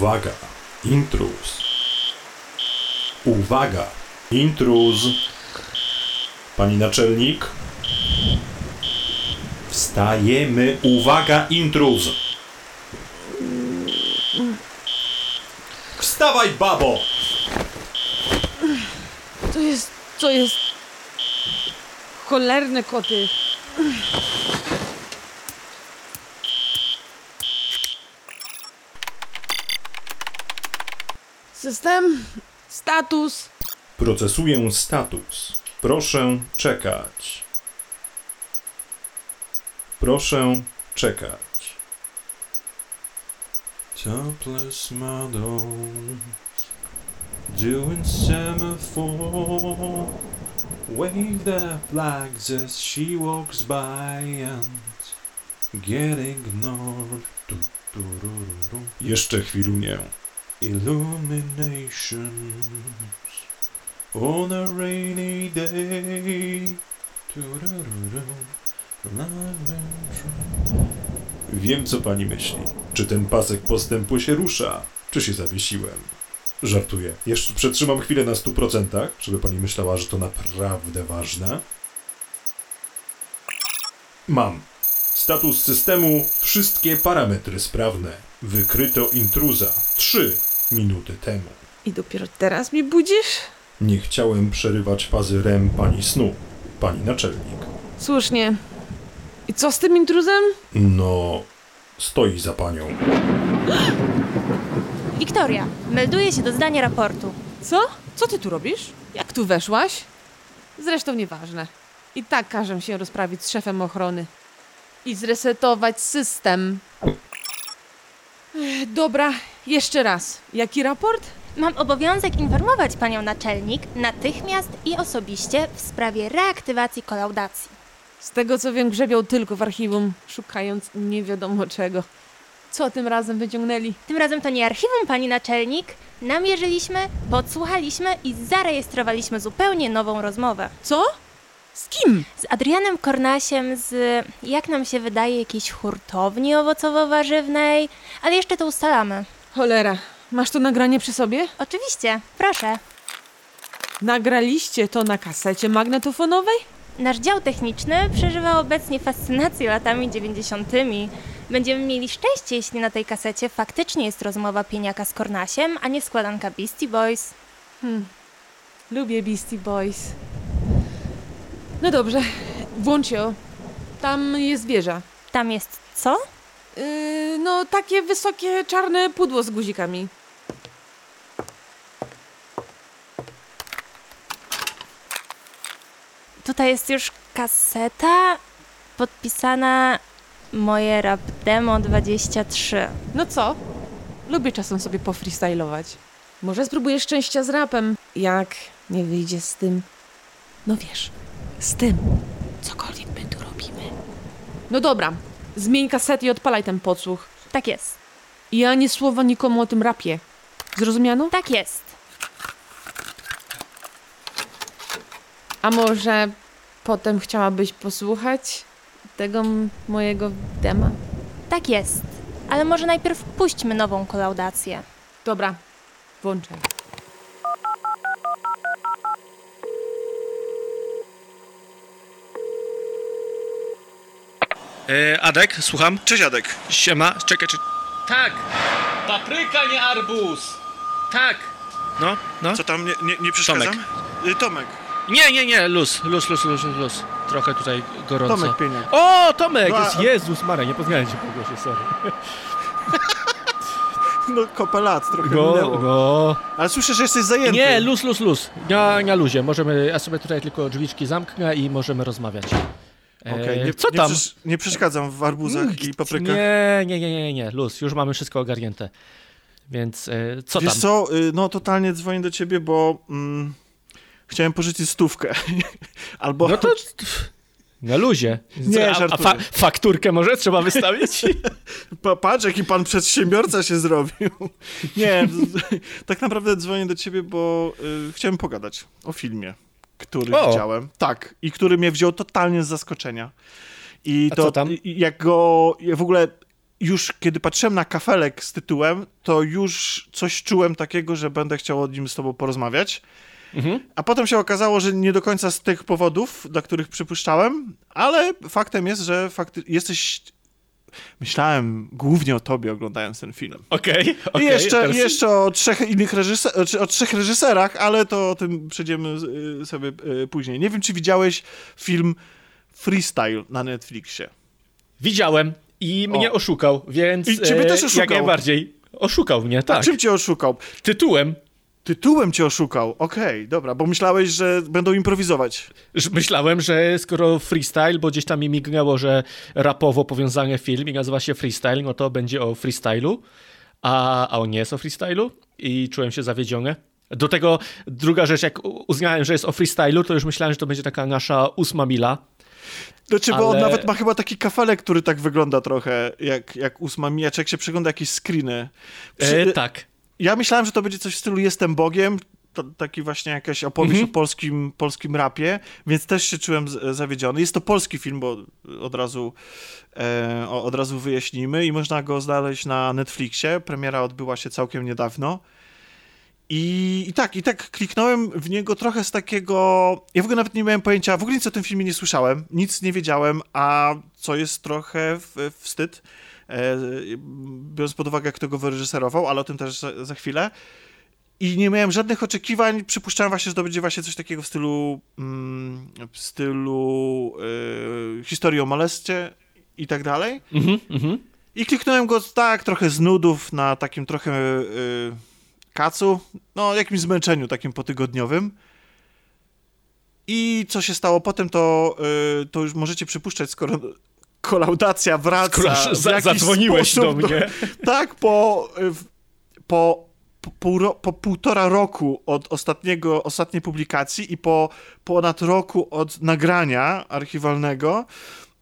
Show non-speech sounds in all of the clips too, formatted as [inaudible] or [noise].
Uwaga, intruz. Uwaga, intruz. Pani naczelnik. Wstajemy. Uwaga, intruz. Wstawaj, babo! To jest, to jest... Cholerne koty. System, status. Procesuję status. Proszę czekać. Proszę czekać. Topless model doing semaphore. Wave their flags as she walks by and get ignored. Jeszcze chwilunię. Illuminations on a rainy day. Wiem, co pani myśli. Czy ten pasek postępu się rusza? Czy się zawiesiłem? Żartuję. Jeszcze przetrzymam chwilę na 100%, żeby pani myślała, że to naprawdę ważne. Mam. Status systemu. Wszystkie parametry sprawne. Wykryto intruza. 3 minuty temu. I dopiero teraz mi budzisz? Nie chciałem przerywać fazy REM pani snu, pani naczelnik. Słusznie. I co z tym intruzem? No, stoi za panią. [gasps] Wiktoria, melduje się do zdania raportu. Co? Co ty tu robisz? Jak tu weszłaś? Zresztą nieważne. I tak każę się rozprawić z szefem ochrony. I zresetować system. Dobra, jeszcze raz. Jaki raport? Mam obowiązek informować panią naczelnik natychmiast i osobiście w sprawie reaktywacji kolaudacji. Z tego co wiem, grzebią tylko w archiwum, szukając nie wiadomo czego. Co tym razem wyciągnęli? Tym razem to nie archiwum, pani naczelnik. Namierzyliśmy, podsłuchaliśmy i zarejestrowaliśmy zupełnie nową rozmowę. Co? Z kim? Z Adrianem Kornasiem z, jak nam się wydaje, jakiejś hurtowni owocowo-warzywnej, ale jeszcze to ustalamy. Cholera, masz to nagranie przy sobie? Oczywiście, proszę. Nagraliście to na kasecie magnetofonowej? Nasz dział techniczny przeżywa obecnie fascynację latami 90. Będziemy mieli szczęście, jeśli na tej kasecie faktycznie jest rozmowa pieniaka z Kornasiem, a nie składanka Beastie Boys. Hmm. Lubię Beastie Boys. No dobrze, włącz ją. Tam jest wieża. Tam jest co? Yy, no, takie wysokie, czarne pudło z guzikami. Tutaj jest już kaseta podpisana moje rap demo 23. No co? Lubię czasem sobie pofreestylować. Może spróbujesz szczęścia z rapem. Jak nie wyjdzie z tym... No wiesz, z tym. Cokolwiek my tu robimy. No dobra, zmień kasetę i odpalaj ten podsłuch. Tak jest, I ani słowa nikomu o tym rapie. Zrozumiano? tak jest. A może potem chciałabyś posłuchać tego mojego dema? Tak jest. Ale może najpierw puśćmy nową kolaudację. Dobra, włączaj. E, Adek, słucham? Cześć Adek. Siema, czekaj, czy... Tak! Papryka, nie arbuz! Tak! No, no. Co tam, nie, nie, nie przeszkadzam? Y, Tomek. Nie, nie, nie, luz, luz, luz, luz, luz, luz. Trochę tutaj gorąco. Tomek Pieniak. O, Tomek! No, jest- Jezus Maria, nie poznałem cię po głosie, sorry. [laughs] No kopę lat, trochę Go, minęło. go. Ale słyszę, że jesteś zajęty. Nie, luz, luz, luz. Na, na luzie. Możemy, ja sobie tutaj tylko drzwiczki zamknę i możemy rozmawiać. E, Okej, nie, co tam? nie przeszkadzam w arbuzach i paprykach. Nie, nie, nie, nie, nie, luz. Już mamy wszystko ogarnięte. Więc e, co Wiesz tam? co, y, no totalnie dzwonię do ciebie, bo mm, chciałem pożyczyć stówkę. [laughs] Albo... No to na luzie. Nie, a, a fa fakturkę może trzeba wystawić? [laughs] Pa, patrz, jaki pan przedsiębiorca się zrobił. Nie, [laughs] tak naprawdę dzwonię do ciebie, bo y, chciałem pogadać o filmie, który O. widziałem. Tak, i który mnie wziął totalnie z zaskoczenia. I A to, tam? Jak go, ja w ogóle już kiedy patrzyłem na kafelek z tytułem, to już coś czułem takiego, że będę chciał o nim z tobą porozmawiać. Mhm. A potem się okazało, że nie do końca z tych powodów, dla których przypuszczałem, ale faktem jest, że fakty jesteś. Myślałem głównie o tobie oglądając ten film. Okej, okej. I jeszcze, teraz- jeszcze o trzech innych reżyserach, o trzech reżyserach, ale to o tym przejdziemy y, sobie y, później. Nie wiem, czy widziałeś film Freestyle na Netflixie. Widziałem i mnie O. oszukał, więc... I ciebie e, też oszukał. Jak najbardziej. Oszukał mnie, A tak. czym cię oszukał? Tytułem. Tytułem cię oszukał. Okej, dobra, bo myślałeś, że będą improwizować. Myślałem, że skoro freestyle, bo gdzieś tam mi mignęło, że rapowo powiązany film i nazywa się freestyle, no to będzie o freestylu, a, a on nie jest o freestylu i czułem się zawiedziony. Do tego druga rzecz, jak uznałem, że jest o freestylu, to już myślałem, że to będzie taka nasza ósma mila. Znaczy, bo on Ale- nawet ma chyba taki kafelek, który tak wygląda trochę jak, jak ósma mija, czy jak się przegląda jakieś screeny. Przy, E, tak. Ja myślałem, że to będzie coś w stylu Jestem Bogiem, to, taki właśnie jakaś opowieść Mhm. o polskim, polskim rapie, więc też się czułem z, zawiedziony. Jest to polski film, bo od razu, e, od razu wyjaśnimy i można go znaleźć na Netflixie. Premiera odbyła się całkiem niedawno. I, I tak, i tak kliknąłem w niego trochę z takiego. Ja w ogóle nawet nie miałem pojęcia, w ogóle nic o tym filmie nie słyszałem, nic nie wiedziałem, a co jest trochę w, wstyd, biorąc pod uwagę, kto go wyreżyserował, ale o tym też za, za chwilę. I nie miałem żadnych oczekiwań. Przypuszczałem właśnie, że to będzie właśnie coś takiego w stylu mm, w stylu e, historii o molestie i tak dalej. Mhm, mhm. I kliknąłem go tak, trochę z nudów, na takim trochę y, kacu, no jakimś zmęczeniu takim potygodniowym. I co się stało potem, to, y, to już możecie przypuszczać, skoro kolaudacja wraca. Skoro za, zadzwoniłeś do mnie. [laughs] tak, po, po, po, po półtora roku od ostatniego, ostatniej publikacji i po ponad roku od nagrania archiwalnego,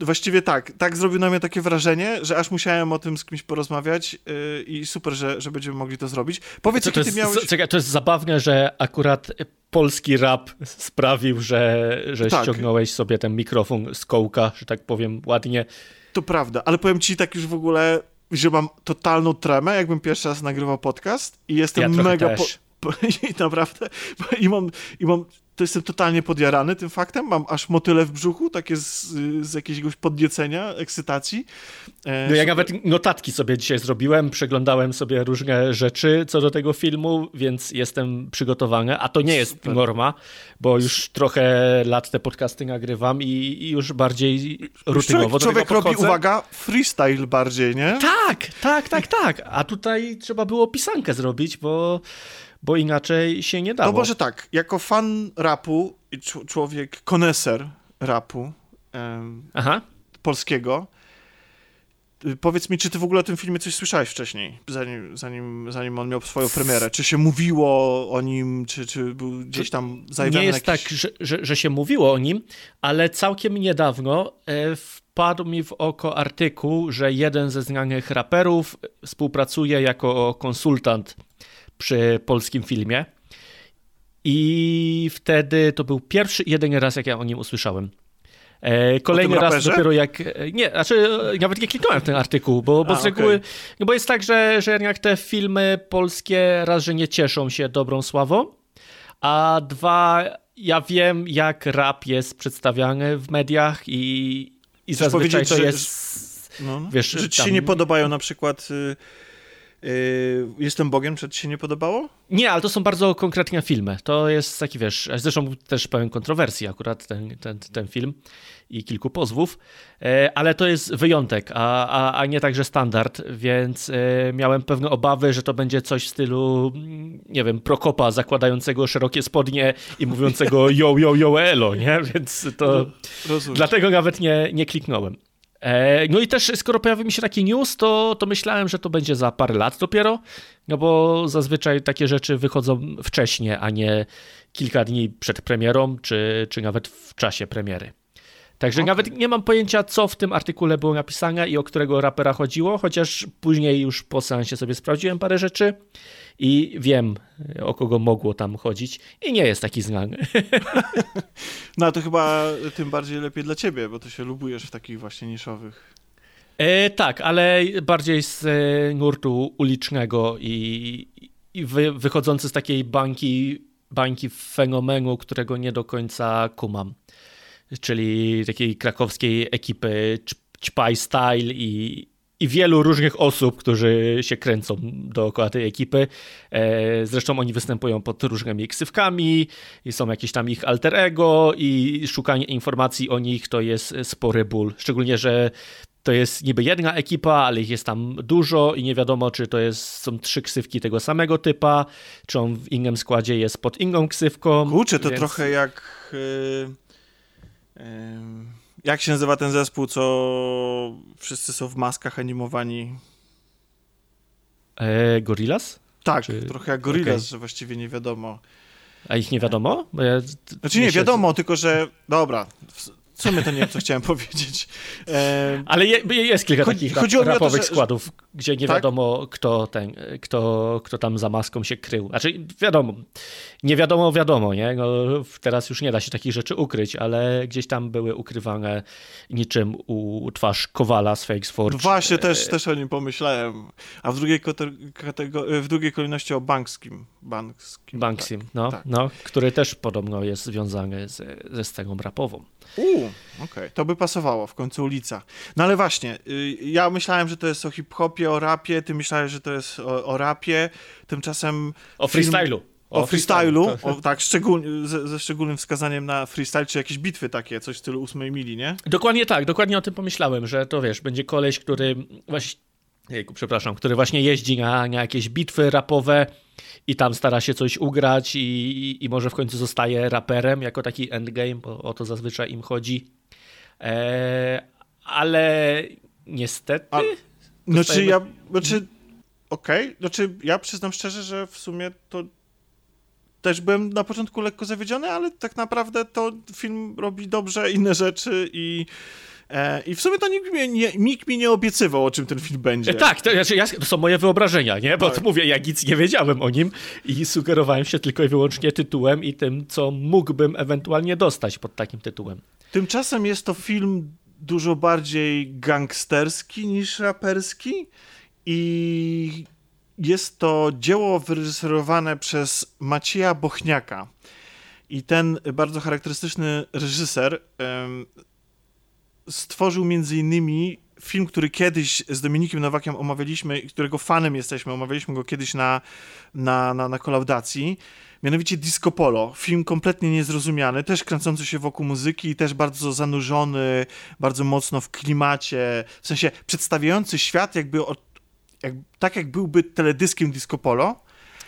właściwie tak, tak zrobił na mnie takie wrażenie, że aż musiałem o tym z kimś porozmawiać yy, i super, że, że będziemy mogli to zrobić. Powiedz, To, to, jaki ty jest, miałeś... czekaj, to jest zabawne, że akurat polski rap sprawił, że, że Tak. ściągnąłeś sobie ten mikrofon z kołka, że tak powiem ładnie. To prawda, ale powiem ci tak już w ogóle, że mam totalną tremę, jakbym pierwszy raz nagrywał podcast i jestem Ja mega... Po, [laughs] i naprawdę, i mam, i mam, to jestem totalnie podjarany tym faktem, mam aż motyle w brzuchu, takie z, z jakiegoś podniecenia, ekscytacji. E, No ja nawet notatki sobie dzisiaj zrobiłem, przeglądałem sobie różne rzeczy co do tego filmu, więc jestem przygotowany, a to nie jest Super. norma, bo już trochę lat te podcasty nagrywam i, i już bardziej Już rutynowo Człowiek, do człowiek tego robi, uwaga, freestyle bardziej, nie? Tak, tak, tak, tak. A tutaj trzeba było pisankę zrobić, bo, bo inaczej się nie dało. To może tak, jako fan rapu i człowiek koneser rapu em, polskiego, y, powiedz mi, czy ty w ogóle o tym filmie coś słyszałeś wcześniej, zanim, zanim, zanim on miał swoją premierę? Czy się mówiło o nim, czy, czy był gdzieś tam zajawiony Nie jest jakiś... tak, że, że, że się mówiło o nim, ale całkiem niedawno e, wpadł mi w oko artykuł, że jeden ze znanych raperów współpracuje jako konsultant przy polskim filmie. I wtedy to był pierwszy i jedyny raz, jak ja o nim usłyszałem. E, kolejny raz raperze? dopiero jak. Nie, znaczy e, nawet nie kliknąłem w ten artykuł, bo, bo A, z reguły. okej. No bo jest tak, że, że jednak te filmy polskie raz, że nie cieszą się dobrą sławą, a dwa, ja wiem, jak rap jest przedstawiany w mediach i, i Chcesz zazwyczaj powiedzieć, to że- jest. No, no. Wiesz, że ci tam- się nie podobają na przykład... Y, Jestem Bogiem, czy ci się nie podobało? Nie, ale to są bardzo konkretne filmy. To jest taki, wiesz, zresztą też pełen kontrowersji akurat ten, ten, ten film i kilku pozwów, e, ale to jest wyjątek, a, a, a nie także standard, więc e, miałem pewne obawy, że to będzie coś w stylu, mm, nie wiem, Prokopa zakładającego szerokie spodnie i mówiącego [laughs] yo, yo, yo, elo, nie? Więc to... Rozumiem. Dlatego nawet nie, nie kliknąłem. E, no i też skoro pojawi mi się taki news, to, to myślałem, że to będzie za parę lat dopiero, no bo zazwyczaj takie rzeczy wychodzą wcześniej, a nie kilka dni przed premierą, czy, czy nawet w czasie premiery. Także Okej. nawet nie mam pojęcia, co w tym artykule było napisane i o którego rapera chodziło, chociaż później już po seansie sobie sprawdziłem parę rzeczy i wiem, o kogo mogło tam chodzić i nie jest taki znany. [laughs] No to chyba tym bardziej lepiej dla ciebie, bo ty się lubujesz w takich właśnie niszowych E, tak, ale bardziej z e, nurtu ulicznego i, i wy, wychodzący z takiej bańki, bańki fenomenu, którego nie do końca kumam. Czyli takiej krakowskiej ekipy Ćpaj Style i, i wielu różnych osób, którzy się kręcą dookoła tej ekipy. E, zresztą oni występują pod różnymi ksywkami są jakieś tam ich alter ego i szukanie informacji o nich to jest spory ból. Szczególnie, że to jest niby jedna ekipa, ale ich jest tam dużo i nie wiadomo, czy to jest, są trzy ksywki tego samego typa, czy on w innym składzie jest pod inną ksywką. Kurczę, to więc... trochę jak... Yy, jak się nazywa ten zespół, co wszyscy są w maskach animowani? E, Gorillas? Tak, czy... trochę jak Gorillas, okay. że właściwie nie wiadomo. A ich nie wiadomo? Ja, znaczy nie, wiadomo, tylko że dobra, w sumie to nie wiem, co chciałem [laughs] powiedzieć. E... Ale je, jest kilka Chodzi, takich rap, rapowych to, że, składów, gdzie nie tak? wiadomo, kto, ten, kto, kto tam za maską się krył. Znaczy, wiadomo, nie wiadomo, wiadomo, nie? No, teraz już nie da się takich rzeczy ukryć, ale gdzieś tam były ukrywane niczym u twarz Kowala z Fakes Forge. No właśnie, też, też o nim pomyślałem. A w drugiej, w drugiej kolejności o Bankskim. Bankskim, Bankskim tak, no, tak. no, który też podobno jest związany z, ze sceną rapową. Uuu, okej, okay. to by pasowało, w końcu ulica. No ale właśnie, y, ja myślałem, że to jest o hip-hopie, o rapie, ty myślałeś, że to jest o, o rapie, tymczasem... O freestylu. O, o freestylu, o, tak, szczegól, ze, ze, szczególnym wskazaniem na freestyle, czy jakieś bitwy takie, coś w stylu ósmej mili, nie? Dokładnie tak, dokładnie o tym pomyślałem, że to wiesz, będzie koleś, który właśnie, jejku, przepraszam, który właśnie jeździ na, na jakieś bitwy rapowe i tam stara się coś ugrać i, i, i może w końcu zostaje raperem jako taki endgame, bo o to zazwyczaj im chodzi. E, ale niestety... A, znaczy ja, znaczy, okej, okay. znaczy ja przyznam szczerze, że w sumie to też byłem na początku lekko zawiedziony, ale tak naprawdę to film robi dobrze inne rzeczy i e, i w sumie to nikt mi, nie, nikt mi nie obiecywał, o czym ten film będzie. Tak, to, znaczy ja, to są moje wyobrażenia, nie? Bo tak. mówię, ja nic nie wiedziałem o nim i sugerowałem się tylko i wyłącznie tytułem i tym, co mógłbym ewentualnie dostać pod takim tytułem. Tymczasem jest to film dużo bardziej gangsterski niż raperski i jest to dzieło wyreżyserowane przez Macieja Bochniaka. I ten bardzo charakterystyczny reżyser stworzył między innymi film, który kiedyś z Dominikiem Nowakiem omawialiśmy, którego fanem jesteśmy, omawialiśmy go kiedyś na, na, na, na kolaudacji, mianowicie Disco Polo. Film kompletnie niezrozumiany, też kręcący się wokół muzyki, też bardzo zanurzony, bardzo mocno w klimacie, w sensie przedstawiający świat jakby od jak, tak jak byłby teledyskiem Disco Polo,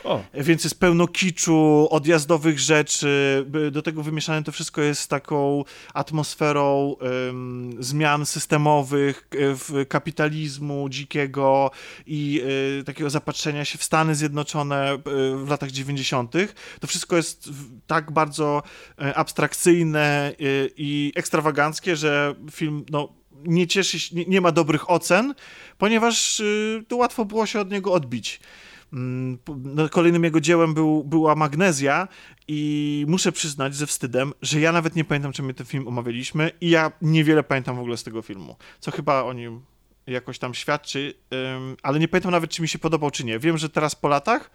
o. Więc jest pełno kiczu, odjazdowych rzeczy. Do tego wymieszane to wszystko jest taką atmosferą um, zmian systemowych, w kapitalizmu dzikiego i y, takiego zapatrzenia się w Stany Zjednoczone y, w latach 90. To wszystko jest tak bardzo y, abstrakcyjne i ekstrawaganckie, że film no, nie cieszy się, nie, nie ma dobrych ocen, ponieważ y, to łatwo było się od niego odbić. Mm, no, kolejnym jego dziełem był, była Magnezja i muszę przyznać ze wstydem, że ja nawet nie pamiętam, czy my ten film omawialiśmy i ja niewiele pamiętam w ogóle z tego filmu, co chyba o nim jakoś tam świadczy, ale nie pamiętam nawet, czy mi się podobał, czy nie. Wiem, że teraz po latach,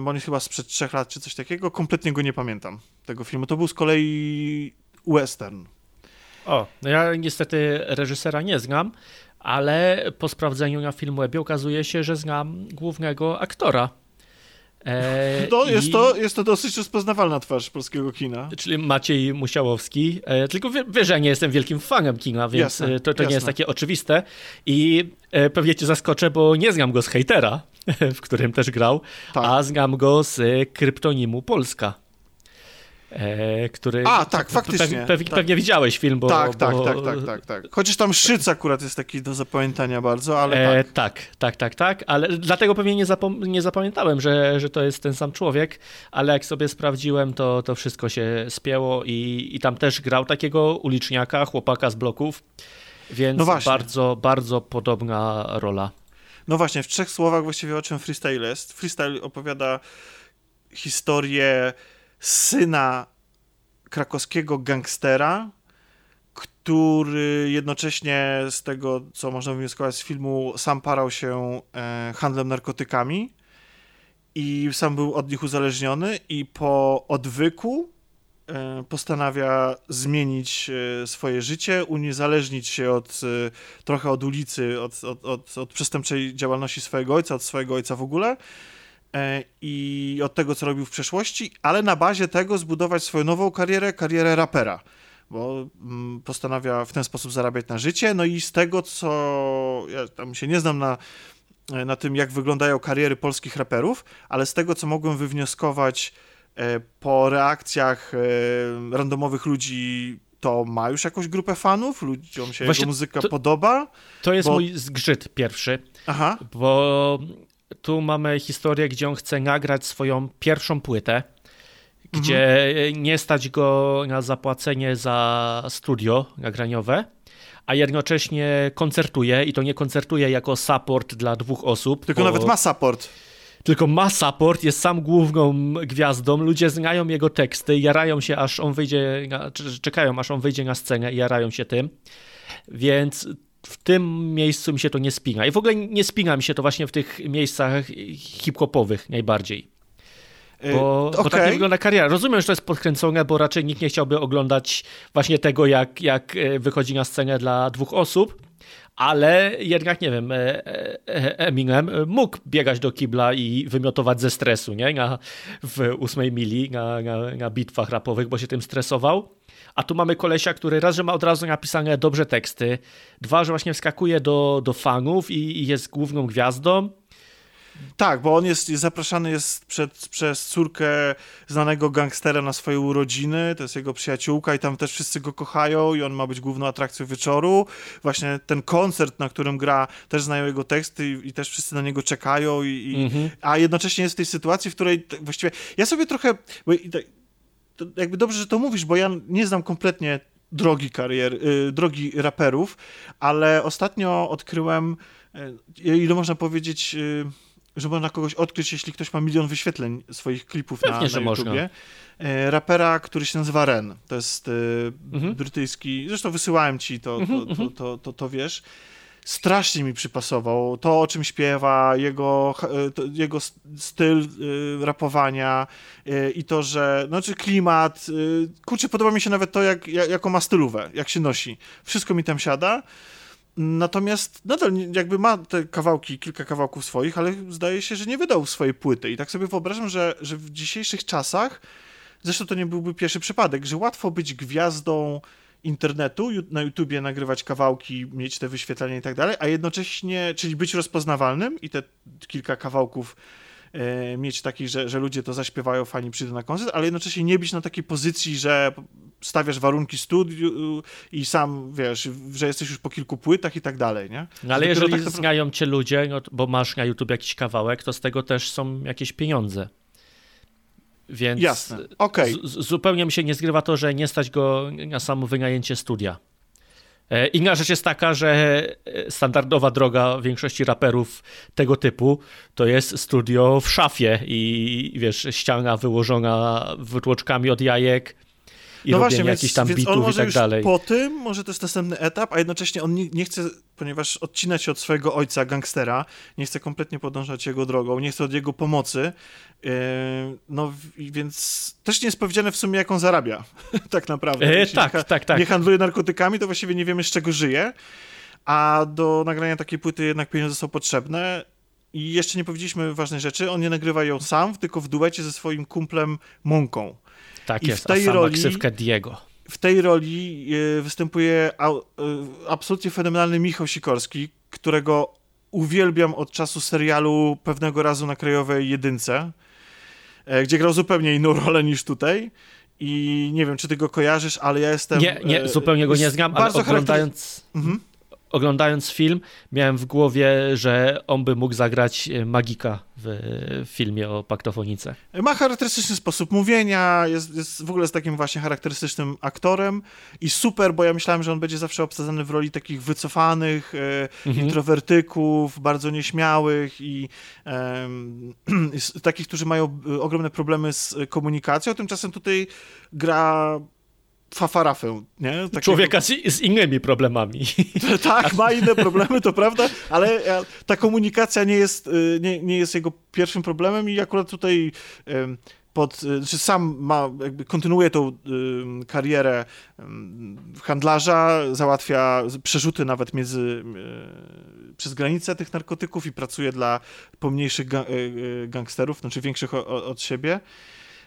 bo on jest chyba sprzed trzech lat, czy coś takiego, kompletnie go nie pamiętam, tego filmu. To był z kolei western. O, no ja niestety reżysera nie znam, ale po sprawdzeniu na Filmwebie okazuje się, że znam głównego aktora. E, [laughs] no, jest, i... to, jest to dosyć rozpoznawalna twarz polskiego kina. Czyli Maciej Musiałowski. E, tylko wie, wie, że ja nie jestem wielkim fanem kina, więc jasne, to, to nie jest takie oczywiste. I e, pewnie cię zaskoczę, bo nie znam go z hejtera, [laughs] w którym też grał, tak. a znam go z kryptonimu Polska. E, który... A, tak, faktycznie. Pe, pe, tak. Pewnie widziałeś film, bo... Tak, bo... tak, tak, tak, tak, tak. Chociaż tam Szyc akurat jest taki do zapamiętania bardzo, ale e, tak. tak. Tak, tak, tak, ale dlatego pewnie nie, zapom nie zapamiętałem, że, że to jest ten sam człowiek, ale jak sobie sprawdziłem, to, to wszystko się spięło i, i tam też grał takiego uliczniaka, chłopaka z bloków, więc no bardzo, bardzo podobna rola. No właśnie, w trzech słowach właściwie o czym freestyle jest. Freestyle opowiada historię syna krakowskiego gangstera, który jednocześnie z tego, co można wywnioskować z filmu, sam parał się e, handlem narkotykami i sam był od nich uzależniony i po odwyku e, postanawia zmienić e, swoje życie, uniezależnić się od, trochę od ulicy, od, od, od, od przestępczej działalności swojego ojca, od swojego ojca w ogóle i od tego, co robił w przeszłości, ale na bazie tego zbudować swoją nową karierę, karierę rapera bo mm, postanawia w ten sposób zarabiać na życie. No i z tego, co ja tam się nie znam na, na tym, jak wyglądają kariery polskich raperów, ale z tego, co mogłem wywnioskować e, po reakcjach e, randomowych ludzi, to ma już jakąś grupę fanów, ludziom się Właśnie jego muzyka to- podoba. To jest Bo- mój zgrzyt pierwszy, Aha, bo tu mamy historię, gdzie on chce nagrać swoją pierwszą płytę, gdzie nie stać go na zapłacenie za studio nagraniowe, a jednocześnie koncertuje i to nie koncertuje jako support dla dwóch osób. tylko bo- nawet ma support. tylko ma support, jest sam główną gwiazdą, ludzie znają jego teksty, jarają się aż on wyjdzie, na, czekają aż on wyjdzie na scenę i jarają się tym, więc w tym miejscu mi się to nie spina i w ogóle nie spina mi się to właśnie w tych miejscach hip-hopowych najbardziej. E, Bo, bo tak nie wygląda kariera. Rozumiem, że to jest podkręcone, bo raczej nikt nie chciałby oglądać właśnie tego, jak, jak e, wychodzi na scenę dla dwóch osób, ale jednak, nie wiem, e, e, Eminem mógł biegać do kibla i wymiotować ze stresu, nie? Na, w ósmej mili, na, na, na bitwach rapowych, bo się tym stresował. A tu mamy kolesia, który raz, że ma od razu napisane dobrze teksty, dwa, że właśnie wskakuje do, do fanów i, i jest główną gwiazdą. Tak, bo on jest, jest zapraszany jest przed, przez córkę znanego gangstera na swoje urodziny, to jest jego przyjaciółka i tam też wszyscy go kochają i on ma być główną atrakcją wieczoru. Właśnie ten koncert, na którym gra, też znają jego teksty i, i też wszyscy na niego czekają, i, i, Mhm. a jednocześnie jest w tej sytuacji, w której właściwie ja sobie trochę, tak- to jakby dobrze, że to mówisz, bo ja nie znam kompletnie drogi karier, y, drogi raperów, ale ostatnio odkryłem, y, ile można powiedzieć, y, że można kogoś odkryć, jeśli ktoś ma milion wyświetleń swoich klipów na, Pewnie, na można. YouTubie. Y, Rapera, który się nazywa Ren. To jest Mhm. brytyjski, zresztą wysyłałem ci, to, Mhm, to, to, mhm. to, to, to wiesz. Strasznie mi przypasował to, o czym śpiewa, jego, to, jego styl y, rapowania y, i to, że, znaczy klimat, kurczę, podoba mi się nawet to, jak, jak, jaką ma stylówę, jak się nosi. Wszystko mi tam siada. Natomiast nadal jakby ma te kawałki, kilka kawałków swoich, ale zdaje się, że nie wydał swojej płyty. I tak sobie wyobrażam, że, że w dzisiejszych czasach, zresztą to nie byłby pierwszy przypadek, że łatwo być gwiazdą internetu, na YouTubie nagrywać kawałki, mieć te wyświetlenia i tak dalej, a jednocześnie, czyli być rozpoznawalnym i te kilka kawałków e, mieć takich, że, że ludzie to zaśpiewają, fani przyjdą na koncert, ale jednocześnie nie być na takiej pozycji, że stawiasz warunki studiu i sam wiesz, że jesteś już po kilku płytach i tak dalej, nie? No ale jeżeli tak znają cię ludzie, no, bo masz na YouTube jakiś kawałek, to z tego też są jakieś pieniądze. Więc Jasne, z, zupełnie mi się nie zgrywa to, że nie stać go na samo wynajęcie studia. E, Inna rzecz jest taka, że e, standardowa droga większości raperów tego typu to jest studio w szafie i wiesz, ściana wyłożona wytłoczkami od jajek i no właśnie, jakichś tam więc on bitów i może tak już dalej. po tym, może to jest następny etap, a jednocześnie on nie, nie chce, ponieważ odcina się od swojego ojca, gangstera, nie chce kompletnie podążać jego drogą, nie chce od jego pomocy, yy, no i więc też nie jest powiedziane w sumie, jak on zarabia, [laughs] tak naprawdę. E, tak, nie, tak, tak. nie handluje narkotykami, to właściwie nie wiemy, z czego żyje, a do nagrania takiej płyty jednak pieniądze są potrzebne, i jeszcze nie powiedzieliśmy ważnej rzeczy, on nie nagrywa ją sam, tylko w duecie ze swoim kumplem Monką. Tak i w jest, tej a roli- ksywka Diego. w tej roli e, występuje e, absolutnie fenomenalny Michał Sikorski, którego uwielbiam od czasu serialu pewnego razu na Krajowej Jedynce, e, gdzie grał zupełnie inną rolę niż tutaj. I nie wiem, czy ty go kojarzysz, ale ja jestem. Nie, nie, zupełnie go nie znam, ale bardzo oglądając, Mhm. Oglądając film miałem w głowie, że on by mógł zagrać e, magika w e, filmie o paktofonice. Ma charakterystyczny sposób mówienia, jest, jest w ogóle jest takim właśnie charakterystycznym aktorem i super, bo ja myślałem, że on będzie zawsze obsadzany w roli takich wycofanych e, Mhm. introwertyków, bardzo nieśmiałych i z- [clears throat] takich, którzy mają ogromne problemy z komunikacją. Tymczasem tutaj gra fafarafę, nie? Takiego- Człowieka z, z innymi problemami. [laughs] tak, [laughs] ma inne problemy, to prawda, ale e, ta komunikacja nie jest, y, nie, nie jest jego pierwszym problemem i akurat tutaj pod, y, czy sam ma, jakby kontynuuje tą karierę handlarza, załatwia przerzuty nawet między, y, przez granicę tych narkotyków i pracuje dla pomniejszych ga, gangsterów, znaczy większych o, o, od siebie.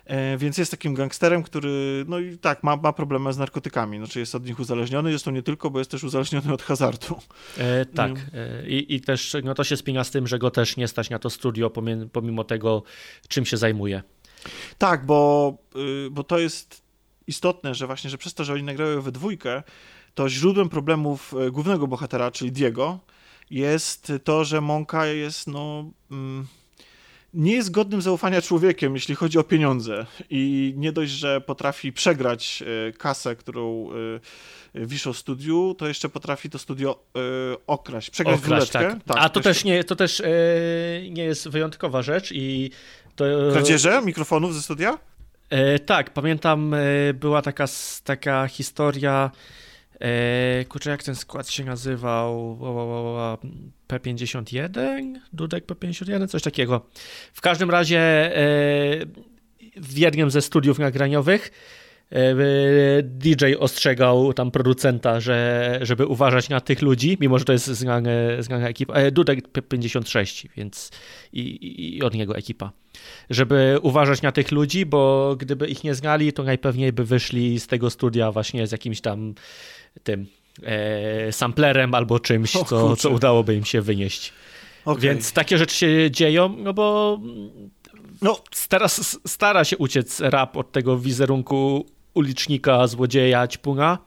E, Więc jest takim gangsterem, który, no i tak, ma, ma problemy z narkotykami. Znaczy jest od nich uzależniony, zresztą nie tylko, bo jest też uzależniony od hazardu. E, tak. Nie. E, I, I też no to się spina z tym, że go też nie stać na to studio, pomimo tego, czym się zajmuje. Tak, bo, y, bo to jest istotne, że właśnie, że przez to, że oni nagrają we dwójkę, to źródłem problemów y, głównego bohatera, czyli Diego, jest to, że Monka jest, no... Mm, nie jest godnym zaufania człowiekiem, jeśli chodzi o pieniądze. I nie dość, że potrafi przegrać y, kasę, którą y, wiszą studiu, to jeszcze potrafi to studio y, okraść, przegrać Okraść, ruletkę. tak. A to też, nie, to też e, nie jest wyjątkowa rzecz i to... Kradzieże mikrofonów ze studia? E, tak, pamiętam, e, była taka, taka historia, e, kurczę, jak ten skład się nazywał, ła, ła, ła, P51? Dudek P51? Coś takiego. W każdym razie e, w jednym ze studiów nagraniowych e, DJ ostrzegał tam producenta, że, żeby uważać na tych ludzi, mimo że to jest znane, znana ekipa. E, Dudek P56, więc i, i od niego ekipa żeby uważać na tych ludzi, bo gdyby ich nie znali, to najpewniej by wyszli z tego studia właśnie z jakimś tam tym e, samplerem albo czymś, O co, co udałoby im się wynieść. Okej. Więc takie rzeczy się dzieją, no bo No, stara, stara się uciec rap od tego wizerunku ulicznika, złodzieja, ćpuna,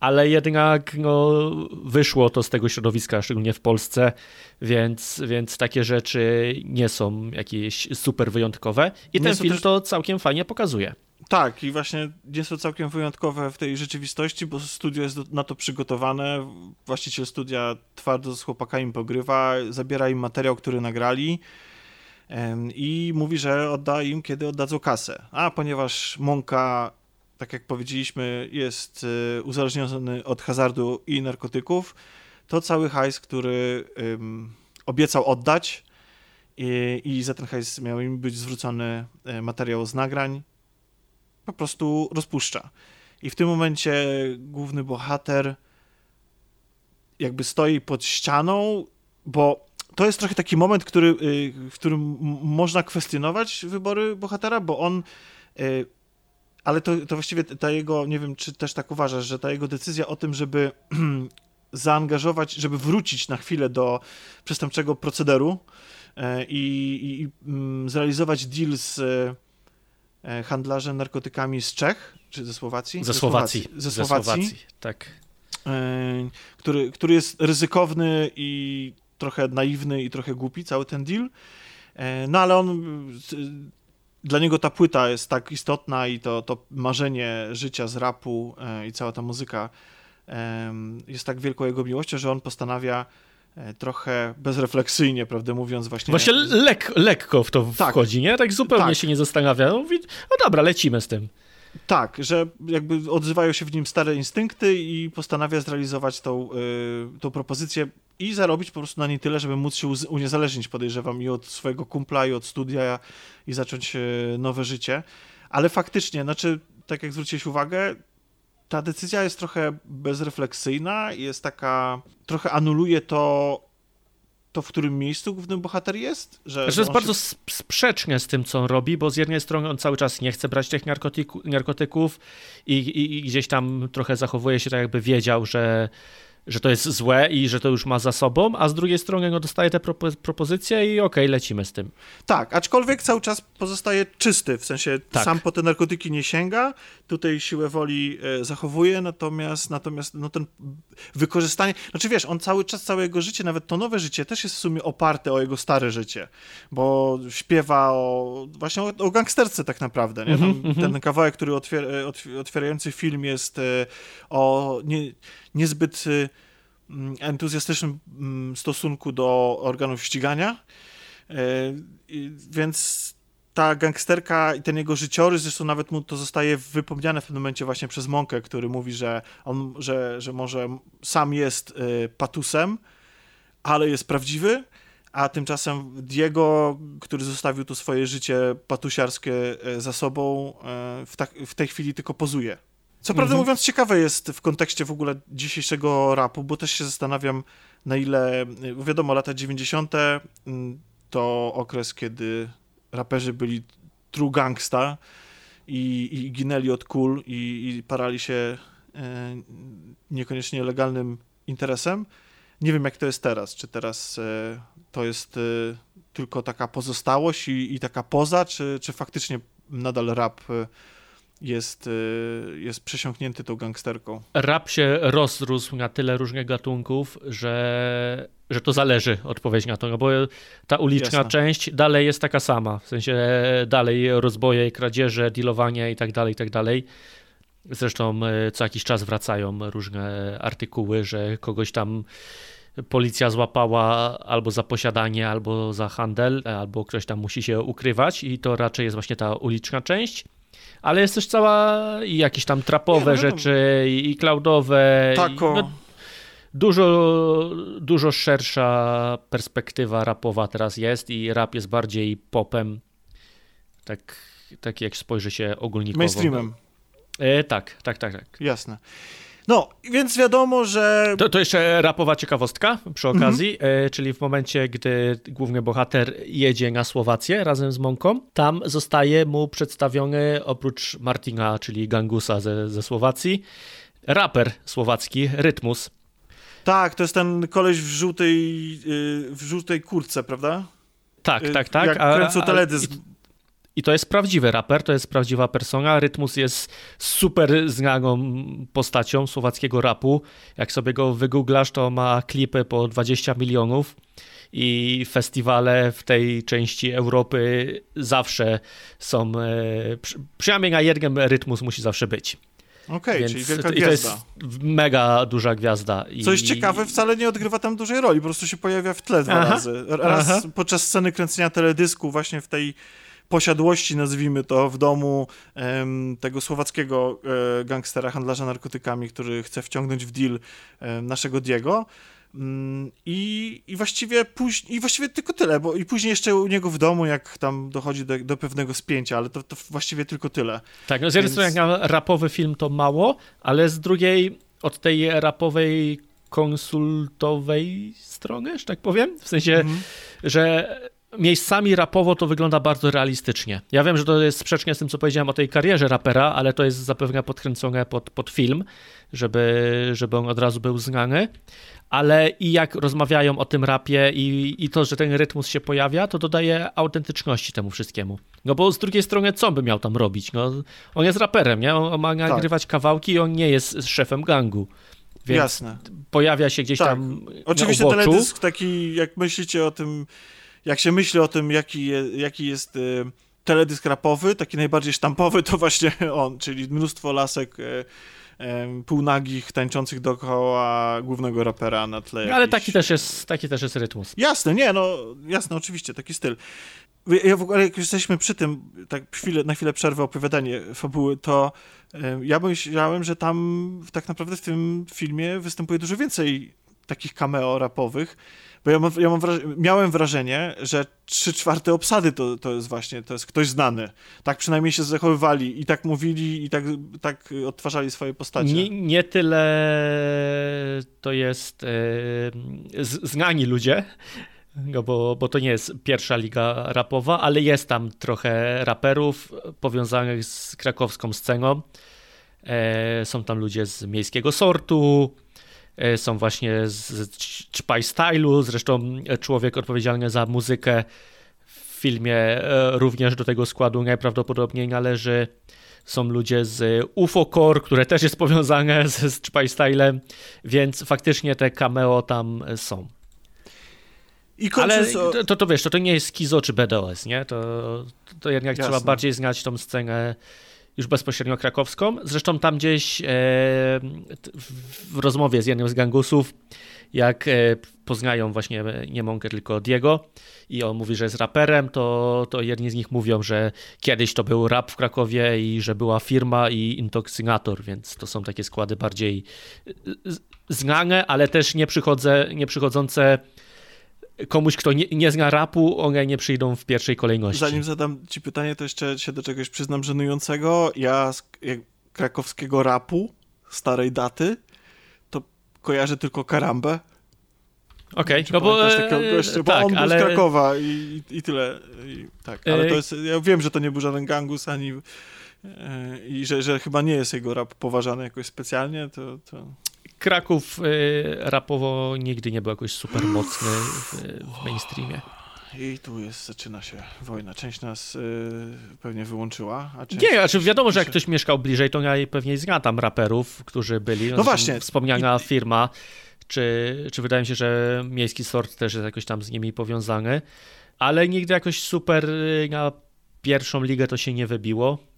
ale jednak no, wyszło to z tego środowiska, szczególnie w Polsce, więc, więc takie rzeczy nie są jakieś super wyjątkowe i Nie ten film też- to całkiem fajnie pokazuje. Tak, i właśnie jest to całkiem wyjątkowe w tej rzeczywistości, bo studio jest na to przygotowane. Właściciel studia twardo z chłopakami pogrywa, zabiera im materiał, który nagrali i mówi, że odda im, kiedy oddadzą kasę. A ponieważ Monka, tak jak powiedzieliśmy, jest y, uzależniony od hazardu i narkotyków, to cały hajs, który obiecał oddać i, i za ten hajs miał im być zwrócony e, materiał z nagrań, po prostu rozpuszcza. I w tym momencie główny bohater jakby stoi pod ścianą, bo to jest trochę taki moment, który, y, w którym można kwestionować wybory bohatera, bo on. y, Ale to, to właściwie ta jego, nie wiem, czy też tak uważasz, że ta jego decyzja o tym, żeby [clears throat] zaangażować, żeby wrócić na chwilę do przestępczego procederu e, i, i, i mm, zrealizować deal z e, handlarzem narkotykami z Czech, czy ze Słowacji? Ze Słowacji. Ze Słowacji, tak. e, który, który jest ryzykowny i trochę naiwny i trochę głupi, cały ten deal. E, No ale on, dla niego ta płyta jest tak istotna i to, to marzenie życia z rapu i cała ta muzyka jest tak wielką jego miłością, że on postanawia trochę bezrefleksyjnie, prawdę mówiąc, właśnie... Właśnie lek, lekko w to Tak. wchodzi, nie? Tak zupełnie Tak. się nie zastanawia. No, mówi, no dobra, lecimy z tym. Tak, że jakby odzywają się w nim stare instynkty i postanawia zrealizować tą, y, tą propozycję i zarobić po prostu na niej tyle, żeby móc się uniezależnić, podejrzewam, i od swojego kumpla, i od studia, i zacząć y, nowe życie. Ale faktycznie, znaczy, tak jak zwróciłeś uwagę, ta decyzja jest trochę bezrefleksyjna, jest taka, trochę anuluje to, to w którym miejscu główny bohater jest. Że, Że że jest bardzo się- sp- sprzeczne z tym, co on robi, bo z jednej strony on cały czas nie chce brać tych narkotyku, narkotyków i, i, i gdzieś tam trochę zachowuje się tak, jakby wiedział, że, że to jest złe i że to już ma za sobą, a z drugiej strony no, dostaje te propo- propozycje i okej, lecimy z tym. Tak, aczkolwiek cały czas pozostaje czysty, w sensie Tak. sam po te narkotyki nie sięga, tutaj siłę woli e, zachowuje, natomiast natomiast no ten wykorzystanie, znaczy wiesz, on cały czas, całe jego życie, nawet to nowe życie też jest w sumie oparte o jego stare życie, bo śpiewa o właśnie o, o gangsterce tak naprawdę, nie? Tam, ten kawałek, który otwier, otw- otwierający film jest e, o nie, niezbyt e, mm, entuzjastycznym mm, stosunku do organów ścigania, E, Więc ta gangsterka i ten jego życiorys, zresztą nawet mu to zostaje wypomniane w pewnym momencie właśnie przez Monkę, który mówi, że on, że, że może sam jest y, patusem, ale jest prawdziwy, a tymczasem Diego, który zostawił tu swoje życie patusiarskie y, za sobą, y, w, ta, w tej chwili tylko pozuje. Co prawdę Mhm. mówiąc, ciekawe jest w kontekście w ogóle dzisiejszego rapu, bo też się zastanawiam, na ile, bo wiadomo, lata 90. mm, to okres, kiedy raperzy byli true gangsta i, i ginęli od kul i, i parali się e, niekoniecznie legalnym interesem. Nie wiem, jak to jest teraz. Czy teraz e, to jest e, tylko taka pozostałość i, i taka poza, czy, czy faktycznie nadal rap jest, e, jest przesiąknięty tą gangsterką? Rap się rozrósł na tyle różnych gatunków, że, że to zależy odpowiedź na to, no bo ta uliczna Jasne. część dalej jest taka sama, w sensie dalej rozboje, kradzieże, dealowanie i tak dalej, i tak dalej. Zresztą e, co jakiś czas wracają różne artykuły, że kogoś tam policja złapała albo za posiadanie, albo za handel, albo ktoś tam musi się ukrywać i to raczej jest właśnie ta uliczna część. Ale jest też cała i jakieś tam trapowe Nie, no rzeczy i, i cloudowe. Tak, i, o, no, dużo, dużo szersza perspektywa rapowa teraz jest i rap jest bardziej popem. Tak, tak jak spojrzy się ogólnikowo. mainstreamem, E, tak, tak, tak, tak. jasne. No, więc wiadomo, że To, to jeszcze rapowa ciekawostka przy Mhm. okazji, e, czyli w momencie, gdy główny bohater jedzie na Słowację razem z Monką, tam zostaje mu przedstawiony oprócz Martina, czyli Gangusa ze, ze Słowacji, raper słowacki Rytmus. Tak, to jest ten koleś w żółtej, yy, w żółtej kurtce, prawda? Tak, Yy, tak, tak. Jak kręcą teledysk. i, I to jest prawdziwy raper, to jest prawdziwa persona. Rytmus jest super znaną postacią słowackiego rapu. Jak sobie go wygooglasz, to ma klipy po 20 milionów i festiwale w tej części Europy zawsze są, e, przy, przynajmniej na jednym Rytmus musi zawsze być. Okej, Więc czyli wielka to, i to gwiazda. jest mega duża gwiazda. I, Co jest ciekawe, wcale nie odgrywa tam dużej roli, po prostu się pojawia w tle dwa Aha, razy. Raz aha. podczas sceny kręcenia teledysku właśnie w tej posiadłości, nazwijmy to, w domu em, tego słowackiego e, gangstera, handlarza narkotykami, który chce wciągnąć w deal e, naszego Diego. Mm, I, I właściwie później, i właściwie tylko tyle, bo i później jeszcze u niego w domu, jak tam dochodzi do, do pewnego spięcia, ale to, to właściwie tylko tyle. Tak, no z jednej Więc- strony jak rapowy film to mało, ale z drugiej od tej rapowej konsultowej strony, że tak powiem, w sensie, Mhm. że miejscami rapowo to wygląda bardzo realistycznie. Ja wiem, że to jest sprzecznie z tym, co powiedziałem o tej karierze rapera, ale to jest zapewne podkręcone pod, pod film, żeby, żeby on od razu był znany. Ale i jak rozmawiają o tym rapie i, i to, że ten rytmus się pojawia, to dodaje autentyczności temu wszystkiemu. No bo z drugiej strony, co by miał tam robić? No, on jest raperem, nie? On, on ma nagrywać kawałki i on nie jest szefem gangu. Więc Jasne. pojawia się gdzieś Tak. tam Oczywiście na uboczu. teledysk taki, jak myślicie o tym, jak się myśli o tym, jaki, je, jaki jest y, teledysk rapowy, taki najbardziej sztampowy, to właśnie [laughs] on, czyli mnóstwo lasek y, em, półnagich, tańczących dookoła głównego rapera na tle. No, ale jakichś- taki też jest, taki też jest rytmus. Jasne, nie, no jasne, oczywiście, taki styl. Ja w ogóle, jak już jesteśmy przy tym, tak chwilę, na chwilę przerwę opowiadanie fabuły, to ja myślałem, że tam tak naprawdę w tym filmie występuje dużo więcej takich cameo rapowych, bo ja, mam, ja mam wraż- miałem wrażenie, że trzy czwarte obsady to, to jest właśnie, to jest ktoś znany. Tak przynajmniej się zachowywali i tak mówili i tak, tak odtwarzali swoje postacie. Nie, nie tyle to jest z- znani ludzie, no bo, bo to nie jest pierwsza liga rapowa, ale jest tam trochę raperów powiązanych z krakowską sceną. E, są tam ludzie z miejskiego sortu, są właśnie z, Czpaj Stylu, zresztą człowiek odpowiedzialny za muzykę w filmie e, również do tego składu najprawdopodobniej należy. Są ludzie z UFO Core, które też jest powiązane [laughs] z, z Czpaj Stylem, więc faktycznie te cameo tam są. I Ale to, to, to wiesz, to, to nie jest Kizo czy BDOS, nie? To, to jednak Jasne. trzeba bardziej znać tą scenę już bezpośrednio krakowską. Zresztą tam gdzieś e, w, rozmowie z jednym z gangusów jak e, poznają właśnie nie Mąkę, tylko Diego i on mówi, że jest raperem, to, to jedni z nich mówią, że kiedyś to był rap w Krakowie i że była firma i intoksynator, więc to są takie składy bardziej znane, ale też nie, przychodzę, nie przychodzące komuś, kto nie, nie zna rapu, one nie przyjdą w pierwszej kolejności. Zanim zadam ci pytanie, to jeszcze się do czegoś przyznam żenującego. Ja z krakowskiego rapu, starej daty, to kojarzę tylko Karambę. Okej, Czy no bo, e, gościa? Bo tak, on był ale z Krakowa i, i, tyle. I, tak, ale E, to jest, ja wiem, że to nie był żaden gangus ani e, i że, że chyba nie jest jego rap poważany jakoś specjalnie, to, to... Kraków e, rapowo nigdy nie był jakoś super mocny w, w mainstreamie. I tu jest, zaczyna się wojna. Część nas y, pewnie wyłączyła, a część... Nie, znaczy wiadomo, że jak ktoś mieszkał bliżej, to ja pewnie zna tam raperów, którzy byli. No Zresztą właśnie. Wspomniana firma, czy, czy wydaje mi się, że miejski sort też jest jakoś tam z nimi powiązany, ale nigdy jakoś super y, na pierwszą ligę to się nie wybiło.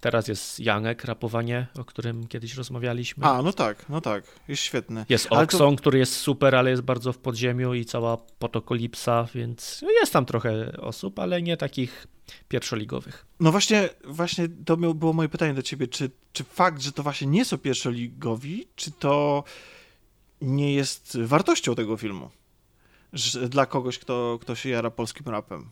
Teraz jest Janek, rapowanie, o którym kiedyś rozmawialiśmy. A, no tak, no tak, jest świetny. Jest Ale to- Oxon, który jest super, ale jest bardzo w podziemiu i cała potokolipsa, więc jest tam trochę osób, ale nie takich pierwszoligowych. No właśnie, właśnie to było moje pytanie do ciebie, czy, czy fakt, że to właśnie nie są pierwszoligowi, czy to nie jest wartością tego filmu? Że, dla kogoś, kto, kto się jara polskim rapem.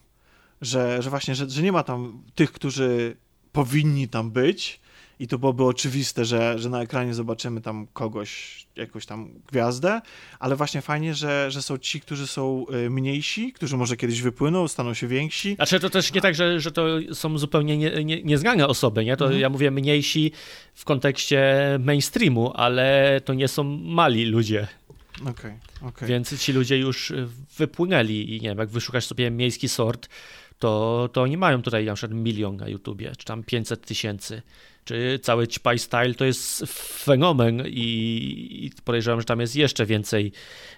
Że, że właśnie, że, że nie ma tam tych, którzy powinni tam być i to byłoby oczywiste, że, że na ekranie zobaczymy tam kogoś, jakąś tam gwiazdę, ale właśnie fajnie, że, że są ci, którzy są y, mniejsi, którzy może kiedyś wypłyną, staną się więksi, Znaczy to też nie tak, że, że to są zupełnie nie, nie, nieznane osoby, nie? To Mhm. ja mówię mniejsi w kontekście mainstreamu, ale to nie są mali ludzie, Okej, okej. więc ci ludzie już wypłynęli i nie wiem, jak wyszukasz sobie miejski sort, to, to oni mają tutaj na przykład milion na YouTubie, czy tam 500 tysięcy, czy cały Ćpaj Style to jest fenomen i, i podejrzewam, że tam jest jeszcze więcej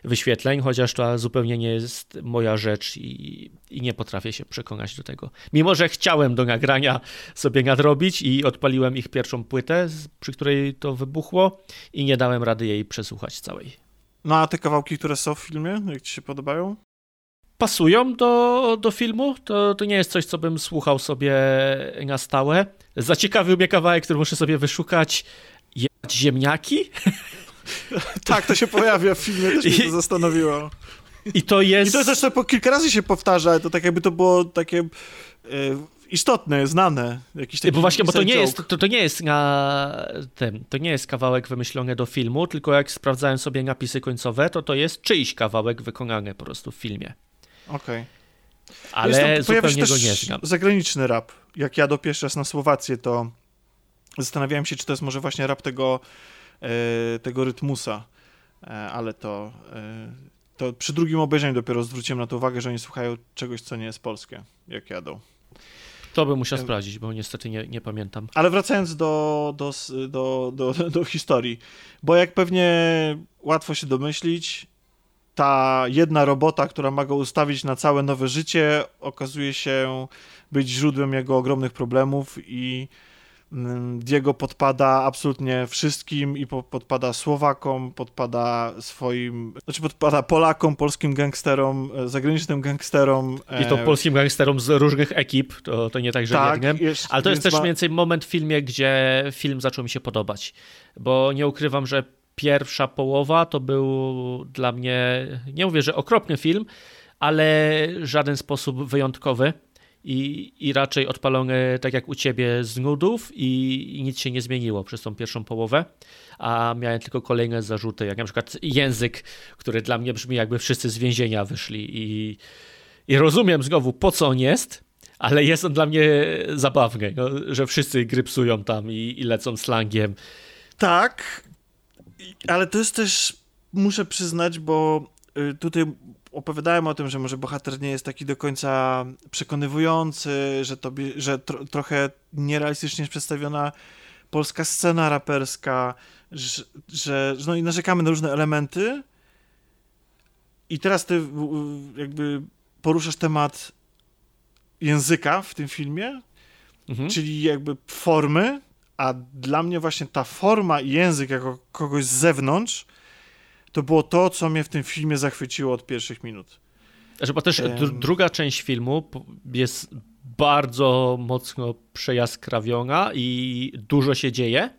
wyświetleń, chociaż to zupełnie nie jest moja rzecz i, i nie potrafię się przekonać do tego. Mimo, że chciałem do nagrania sobie nadrobić i odpaliłem ich pierwszą płytę, przy której to wybuchło i nie dałem rady jej przesłuchać całej. No a te kawałki, które są w filmie, jak ci się podobają? Pasują do, do filmu. To, to nie jest coś, co bym słuchał sobie na stałe. Zaciekawił mnie kawałek, który muszę sobie wyszukać. Jebać ziemniaki? [laughs] Tak, to się pojawia w filmie, też mnie to zastanowiło. I to jest... I to zresztą po kilka razy się powtarza, to tak jakby to było takie e, istotne, znane. Jakiś taki Bo właśnie, bo to nie, joke. jest, to, to nie jest na tym, to nie jest kawałek wymyślony do filmu, tylko jak sprawdzałem sobie napisy końcowe, to to jest czyjś kawałek wykonany po prostu w filmie. Okej. Ale Jest tam- pojawia się zupełnie go nie znam. zagraniczny rap. Jak jadę pierwszy raz na Słowację, to zastanawiałem się, czy to jest może właśnie rap tego, e, tego rytmusa, e, ale to, e, to przy drugim obejrzeniu dopiero zwróciłem na to uwagę, że oni słuchają czegoś, co nie jest polskie, jak jadą. To bym musiał sprawdzić, bo niestety nie, nie pamiętam. Ale wracając do, do, do, do, do historii, bo jak pewnie łatwo się domyślić, ta jedna robota, która ma go ustawić na całe nowe życie, okazuje się być źródłem jego ogromnych problemów i mm, Diego podpada absolutnie wszystkim i po, podpada Słowakom, podpada swoim, znaczy podpada Polakom, polskim gangsterom, e, zagranicznym gangsterom. I to e, polskim gangsterom z różnych ekip, to, to nie tak, że tak, jednym. jest- Ale to jest też ma- mniej więcej moment w filmie, gdzie film zaczął mi się podobać. Bo nie ukrywam, że pierwsza połowa to był dla mnie, nie mówię, że okropny film, ale żaden sposób wyjątkowy. I, I raczej odpalony tak jak u ciebie z nudów, i, i nic się nie zmieniło przez tą pierwszą połowę. A miałem tylko kolejne zarzuty, jak na przykład język, który dla mnie brzmi, jakby wszyscy z więzienia wyszli. I, i rozumiem znowu, po co on jest, ale jest on dla mnie zabawny, no, że wszyscy grypsują tam i, i lecą slangiem. Tak, ale to jest też, muszę przyznać, bo y, tutaj opowiadałem o tym, że może bohater nie jest taki do końca przekonywujący, że, tobie, że tro, trochę nierealistycznie jest przedstawiona polska scena raperska, że, że no i narzekamy na różne elementy. I teraz ty jakby poruszasz temat języka w tym filmie, Mhm. czyli jakby formy, a dla mnie właśnie ta forma i język jako kogoś z zewnątrz to było to, co mnie w tym filmie zachwyciło od pierwszych minut. Bo też druga część filmu jest bardzo mocno przejaskrawiona i dużo się dzieje.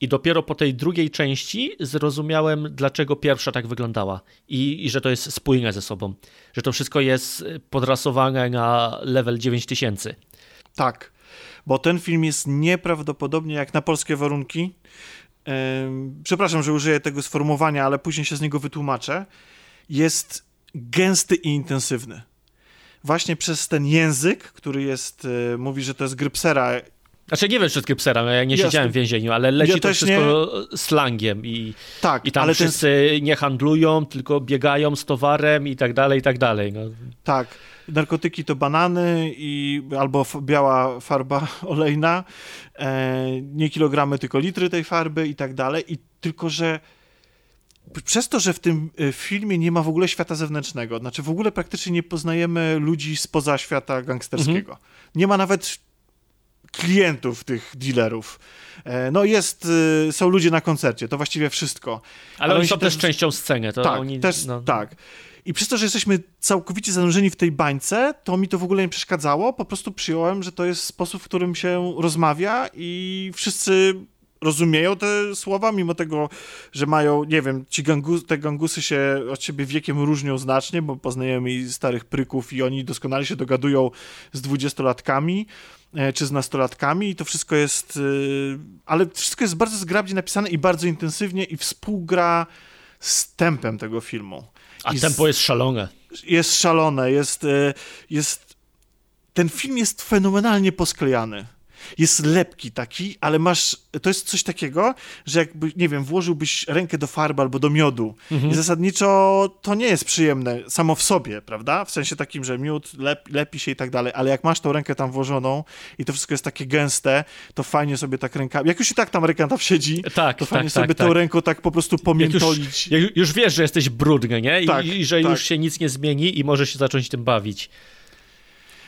I dopiero po tej drugiej części zrozumiałem, dlaczego pierwsza tak wyglądała i, i że to jest spójne ze sobą. Że to wszystko jest podrasowane na level 9000. Tak, bo ten film jest nieprawdopodobnie jak na polskie warunki. Przepraszam, że użyję tego sformułowania, ale później się z niego wytłumaczę. Jest gęsty i intensywny. Właśnie przez ten język, który jest, e, mówi, że to jest grypsera. Znaczy nie wiem wszystkie psera, no ja nie Jasne. siedziałem w więzieniu, ale leci Ja to wszystko slangiem i, Tak, i tam ale ten, wszyscy nie handlują, tylko biegają z towarem i tak dalej, i tak dalej. No. tak. Narkotyki to banany i albo biała farba [laughs] olejna, e, nie kilogramy, tylko litry tej farby i tak dalej. I tylko, że przez to, że w tym e, filmie nie ma w ogóle świata zewnętrznego, znaczy w ogóle praktycznie nie poznajemy ludzi spoza świata gangsterskiego. Nie ma nawet klientów tych dealerów. E, No jest, e, są ludzie na koncercie, to właściwie wszystko. Ale, oni się są też częścią sceny. To tak, oni, też, no, tak. I przez to, że jesteśmy całkowicie zanurzeni w tej bańce, to mi to w ogóle nie przeszkadzało. Po prostu przyjąłem, że to jest sposób, w którym się rozmawia i wszyscy rozumieją te słowa, mimo tego, że mają, nie wiem, ci gangus, te gangusy się od siebie wiekiem różnią znacznie, bo poznajemy starych pryków i oni doskonale się dogadują z dwudziestolatkami e, czy z nastolatkami i to wszystko jest, y, ale wszystko jest bardzo zgrabnie napisane i bardzo intensywnie i współgra z tempem tego filmu. A z- tempo jest szalone. jest szalone, jest, e, jest... Ten film jest fenomenalnie posklejany. Jest lepki taki, ale masz... To jest coś takiego, że jakby, nie wiem, włożyłbyś rękę do farby albo do miodu i zasadniczo to nie jest przyjemne samo w sobie, prawda? W sensie takim, że miód lep, lepi się i tak dalej, ale jak masz tą rękę tam włożoną i to wszystko jest takie gęste, to fajnie sobie tak ręka... Jak już i tak tam ręka tam siedzi, Tak, to tak, fajnie tak, sobie tak. tą ręką tak po prostu Jak już, pomiętolić. jak już wiesz, że jesteś brudny, nie? I, Tak, i że tak. już się nic nie zmieni i możesz się zacząć tym bawić.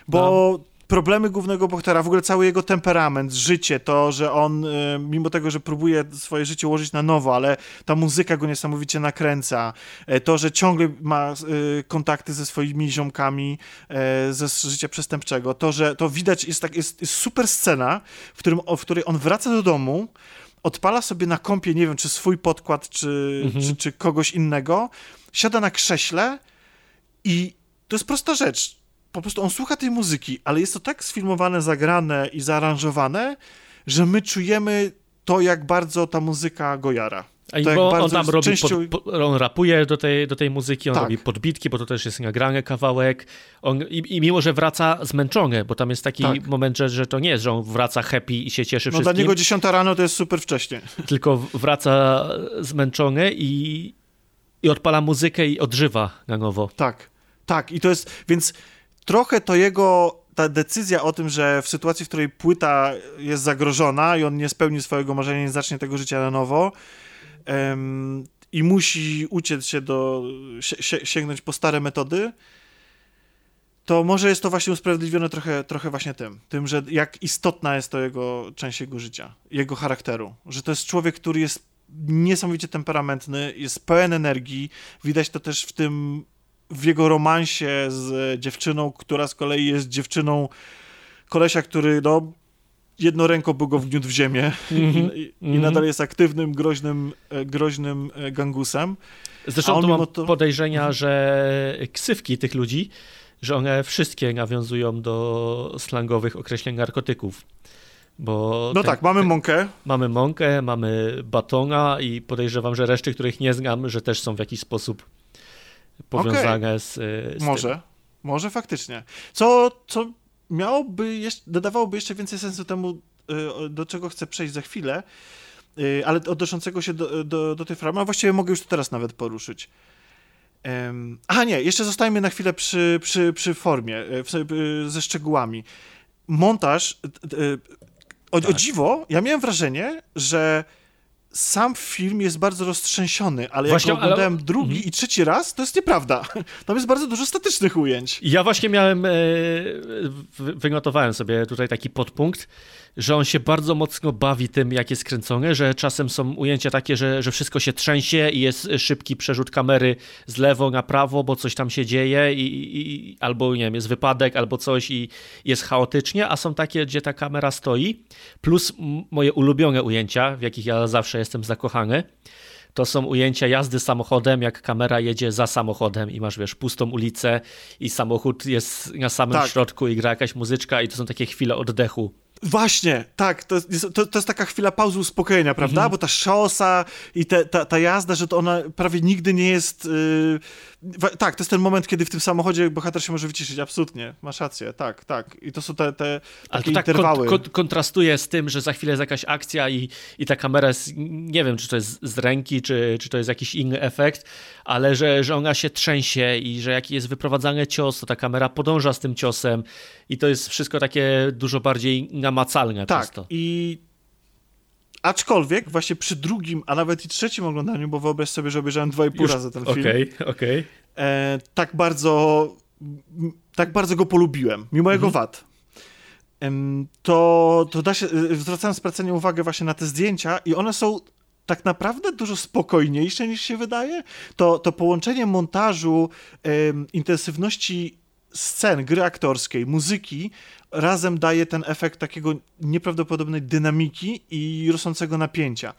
Bo problemy głównego bohatera, w ogóle cały jego temperament, życie, to, że on, y, mimo tego, że próbuje swoje życie ułożyć na nowo, ale ta muzyka go niesamowicie nakręca, e, to, że ciągle ma y, kontakty ze swoimi ziomkami e, ze życia przestępczego, to, że to widać, jest, tak, jest, jest super scena, w, którym, w której on wraca do domu, odpala sobie na kąpie, nie wiem, czy swój podkład, czy, Mhm. czy, czy kogoś innego, siada na krześle i to jest prosta rzecz. Po prostu on słucha tej muzyki, ale jest to tak sfilmowane, zagrane i zaaranżowane, że my czujemy to, jak bardzo ta muzyka go jara. A jak bo on tam robi, częścią- pod, po, on rapuje do tej, do tej muzyki, on Tak. robi podbitki, bo to też jest nagrany kawałek. On, i, I mimo, że wraca zmęczony, bo tam jest taki Tak. moment, że, że to nie jest, że on wraca happy i się cieszy No dla wszystkim, niego 10 rano to jest super wcześnie. [laughs] tylko wraca zmęczony i, i odpala muzykę i odżywa na nowo. Tak, tak. I to jest, więc trochę to jego, ta decyzja o tym, że w sytuacji, w której płyta jest zagrożona i on nie spełni swojego marzenia, nie zacznie tego życia na nowo i musi uciec się do, sie, sięgnąć po stare metody, to może jest to właśnie usprawiedliwione trochę, trochę właśnie tym, tym, że jak istotna jest to jego część jego życia, jego charakteru, że to jest człowiek, który jest niesamowicie temperamentny, jest pełen energii, widać to też w tym, w jego romansie z dziewczyną, która z kolei jest dziewczyną kolesia, który no jedną ręką był go wgniótł w ziemię Mhm. i, i Mhm. nadal jest aktywnym, groźnym, e, groźnym e, gangusem. Zresztą on tu mam to- Mhm. podejrzenia, że ksywki tych ludzi, że one wszystkie nawiązują do slangowych określeń narkotyków. Bo No ten- tak, mamy mąkę, mamy mąkę, mamy batona i podejrzewam, że reszty, których nie znam, że też są w jakiś sposób powiązane z, z tym. może, może faktycznie. Co, co miałoby, jeszcze, dodawałoby jeszcze więcej sensu temu, y, do czego chcę przejść za chwilę, y, ale odnoszącego się do, do, do tej formy, a właściwie mogę już to teraz nawet poruszyć. A nie, jeszcze zostajmy na chwilę przy, przy, przy formie, y, w, y, ze szczegółami. Montaż, y, y, o, o Tak. dziwo, ja miałem wrażenie, że sam film jest bardzo roztrzęsiony, ale Właśnie, jak go oglądałem ale- drugi Mhm. i trzeci raz, to jest nieprawda. [laughs] Tam jest bardzo dużo statycznych ujęć. Ja właśnie miałem, e, sobie tutaj taki podpunkt, że on się bardzo mocno bawi tym, jak jest kręcony, że czasem są ujęcia takie, że, że wszystko się trzęsie i jest szybki przerzut kamery z lewo na prawo, bo coś tam się dzieje i, i, albo nie wiem, jest wypadek, albo coś i jest chaotycznie, a są takie, gdzie ta kamera stoi, plus moje ulubione ujęcia, w jakich ja zawsze jestem zakochany, to są ujęcia jazdy samochodem, jak kamera jedzie za samochodem i masz, wiesz, pustą ulicę i samochód jest na samym Tak. środku i gra jakaś muzyczka i to są takie chwile oddechu. Właśnie, tak, to jest, to, to jest taka chwila pauzy uspokojenia, prawda? Bo ta szosa i te, ta, ta jazda, że to ona prawie nigdy nie jest... Yy... Tak, to jest ten moment, kiedy w tym samochodzie bohater się może wyciszyć, absolutnie, masz rację, tak, tak. I to są te, te Ale takie to tak interwały. kon, kon, kontrastuje z tym, że za chwilę jest jakaś akcja i, i ta kamera jest, nie wiem, czy to jest z ręki, czy, czy to jest jakiś inny efekt, ale że, że ona się trzęsie i że jaki jest wyprowadzany cios, to ta kamera podąża z tym ciosem i to jest wszystko takie dużo bardziej namacalne Tak, przez to. i aczkolwiek właśnie przy drugim, a nawet i trzecim oglądaniu, bo wyobraź sobie, że obejrzałem dwa i pół razy ten film, Okej, okej. e, tak bardzo tak bardzo go polubiłem, mimo jego Mhm. wad. Em, to, to da się, e, zwracałem specjalnie uwagę właśnie na te zdjęcia i one są tak naprawdę dużo spokojniejsze niż się wydaje. To, to połączenie montażu, em, intensywności scen, gry aktorskiej, muzyki razem daje ten efekt takiego nieprawdopodobnej dynamiki i rosnącego napięcia.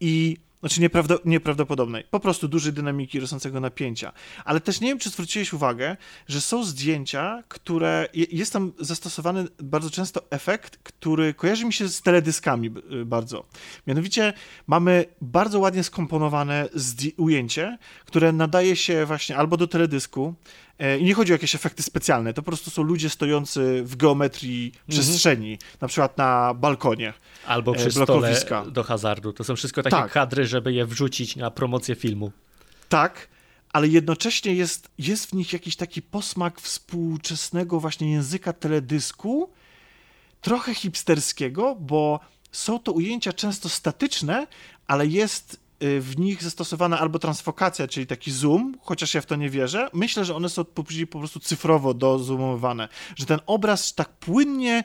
I znaczy nieprawdo, nieprawdopodobnej, po prostu dużej dynamiki rosnącego napięcia. Ale też nie wiem, czy zwróciłeś uwagę, że są zdjęcia, które. je- Jest tam zastosowany bardzo często efekt, który kojarzy mi się z teledyskami y, bardzo. Mianowicie mamy bardzo ładnie skomponowane ujęcie, które nadaje się właśnie albo do teledysku. E, I nie chodzi o jakieś efekty specjalne, to po prostu są ludzie stojący w geometrii przestrzeni, na przykład na balkonie. Albo e, przy stole blokowiska. do hazardu. To są wszystko takie Tak. kadry, żeby je wrzucić na promocję filmu. Tak, ale jednocześnie jest, jest w nich jakiś taki posmak współczesnego właśnie języka teledysku, trochę hipsterskiego, bo są to ujęcia często statyczne, ale jest w nich zastosowana albo transfokacja, czyli taki zoom, chociaż ja w to nie wierzę. Myślę, że one są później po prostu cyfrowo dozoomowane, że ten obraz tak płynnie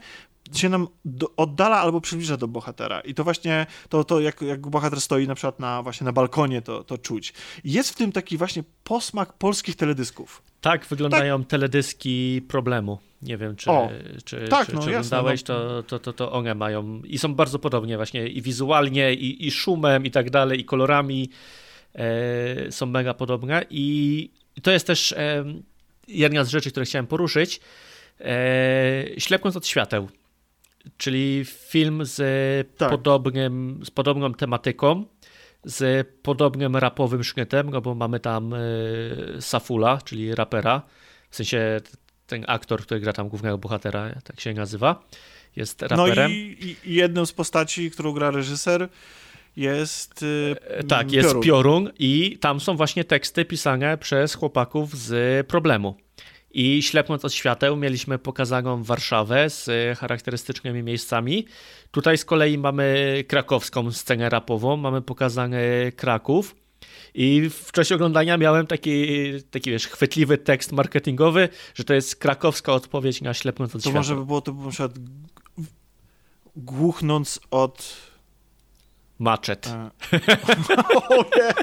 się nam do, oddala albo przybliża do bohatera. I to właśnie, to, to jak, jak bohater stoi na przykład na, właśnie na balkonie, to, to czuć. Jest w tym taki właśnie posmak polskich teledysków. Tak wyglądają teledyski problemu. Nie wiem, czy, O, czy, tak, czy, no czy jasne, oglądałeś, no. to, to, to, to one mają i są bardzo podobnie właśnie i wizualnie, i, i szumem, i tak dalej, i kolorami e, są mega podobne i to jest też e, jedna z rzeczy, które chciałem poruszyć. E, Ślepnąc od świateł, czyli film z, Tak. podobnym, z podobną tematyką, z podobnym rapowym sznytem, no bo mamy tam e, Safula, czyli rapera, w sensie ten aktor, który gra tam głównego bohatera, tak się nazywa, jest raperem. No i, i jedną z postaci, którą gra reżyser, jest. y, E, Tak, jest Piorun. Piorun. i tam są właśnie teksty pisane przez chłopaków z problemu. I ślepnąc od świateł mieliśmy pokazaną Warszawę z e, charakterystycznymi miejscami. Tutaj z kolei mamy krakowską scenę rapową, mamy pokazany Kraków. I w czasie oglądania miałem taki, taki wiesz, chwytliwy tekst marketingowy, że to jest krakowska odpowiedź na ślepnąc od To świateł. może by było to by na przykład głuchnąc od. Maczet. E... [laughs] o nie!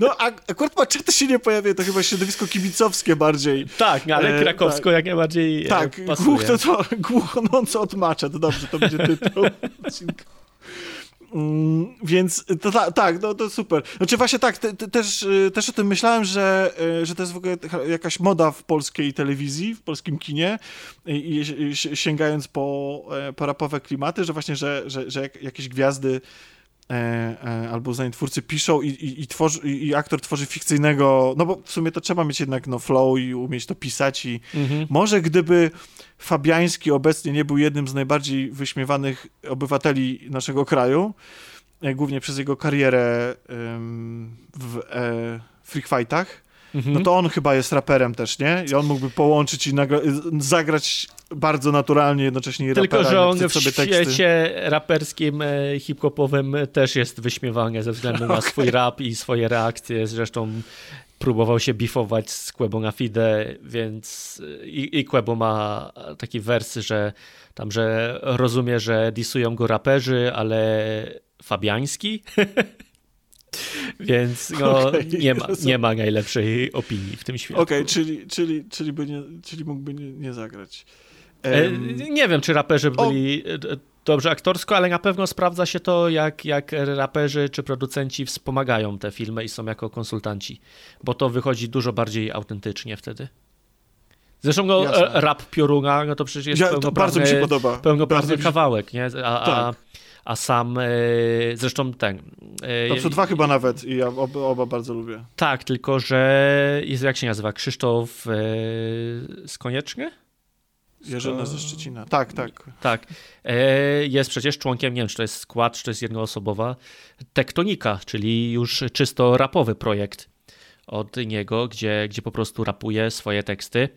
No, a, akurat maczety się nie pojawia, to chyba środowisko kibicowskie bardziej. Tak, ale E, krakowsko tak. jak najbardziej Tak, tak, pasuje. głuchnąc, głuchnąc od maczet. Dobrze, to będzie tytuł [laughs] odcinka. Mm, więc to ta, tak, no to super. Znaczy właśnie tak, te, te, też, też o tym myślałem, że, że to jest w ogóle jakaś moda w polskiej telewizji, w polskim kinie i, i, i si- sięgając po, e, po rapowe klimaty, że właśnie, że, że, że jak, jakieś gwiazdy e, e, albo uznani twórcy piszą i, i, i, tworzy, i, aktor tworzy fikcyjnego, no bo w sumie to trzeba mieć jednak no, flow i umieć to pisać i Mhm. może gdyby Fabiański obecnie nie był jednym z najbardziej wyśmiewanych obywateli naszego kraju, e, głównie przez jego karierę w e, freak fightach, no to on chyba jest raperem też, nie? I on mógłby połączyć i zagrać bardzo naturalnie jednocześnie Tylko, rapera, że on w sobie teksty. świecie raperskim, e, hip-hopowym też jest wyśmiewany ze względu na [laughs] swój rap i swoje reakcje. Zresztą próbował się bifować z Quebo na Fide, więc i, i Quebo ma taki wers, że tam, że rozumie, że disują go raperzy, ale fabiański. [laughs] Więc no, Okej, nie, ma, nie ma najlepszej opinii w tym świecie. Okej, czyli, czyli, czyli, by nie, czyli mógłby nie, nie zagrać. E, Em, Nie wiem, czy raperzy O- byli e, d- dobrze aktorsko, ale na pewno sprawdza się to, jak, jak raperzy czy producenci wspomagają te filmy i są jako konsultanci, bo to wychodzi dużo bardziej autentycznie wtedy. Zresztą no, Jasne. e, rap Pioruna, no to przecież jest ja, to bardzo mi się podoba. pełnoprawny Bardzo kawałek, nie? A, Tak. a sam, e, zresztą ten... e, To są dwa chyba nawet i ja oba, oba bardzo lubię. Tak, tylko że, jest, jak się nazywa, Krzysztof e, Skonieczny? Jerzyna ze Szczecina. Tak, tak. Tak. Jest przecież członkiem, nie wiem, czy to jest skład, czy to jest jednoosobowa, Tektonika, czyli już czysto rapowy projekt od niego, gdzie, gdzie po prostu rapuje swoje teksty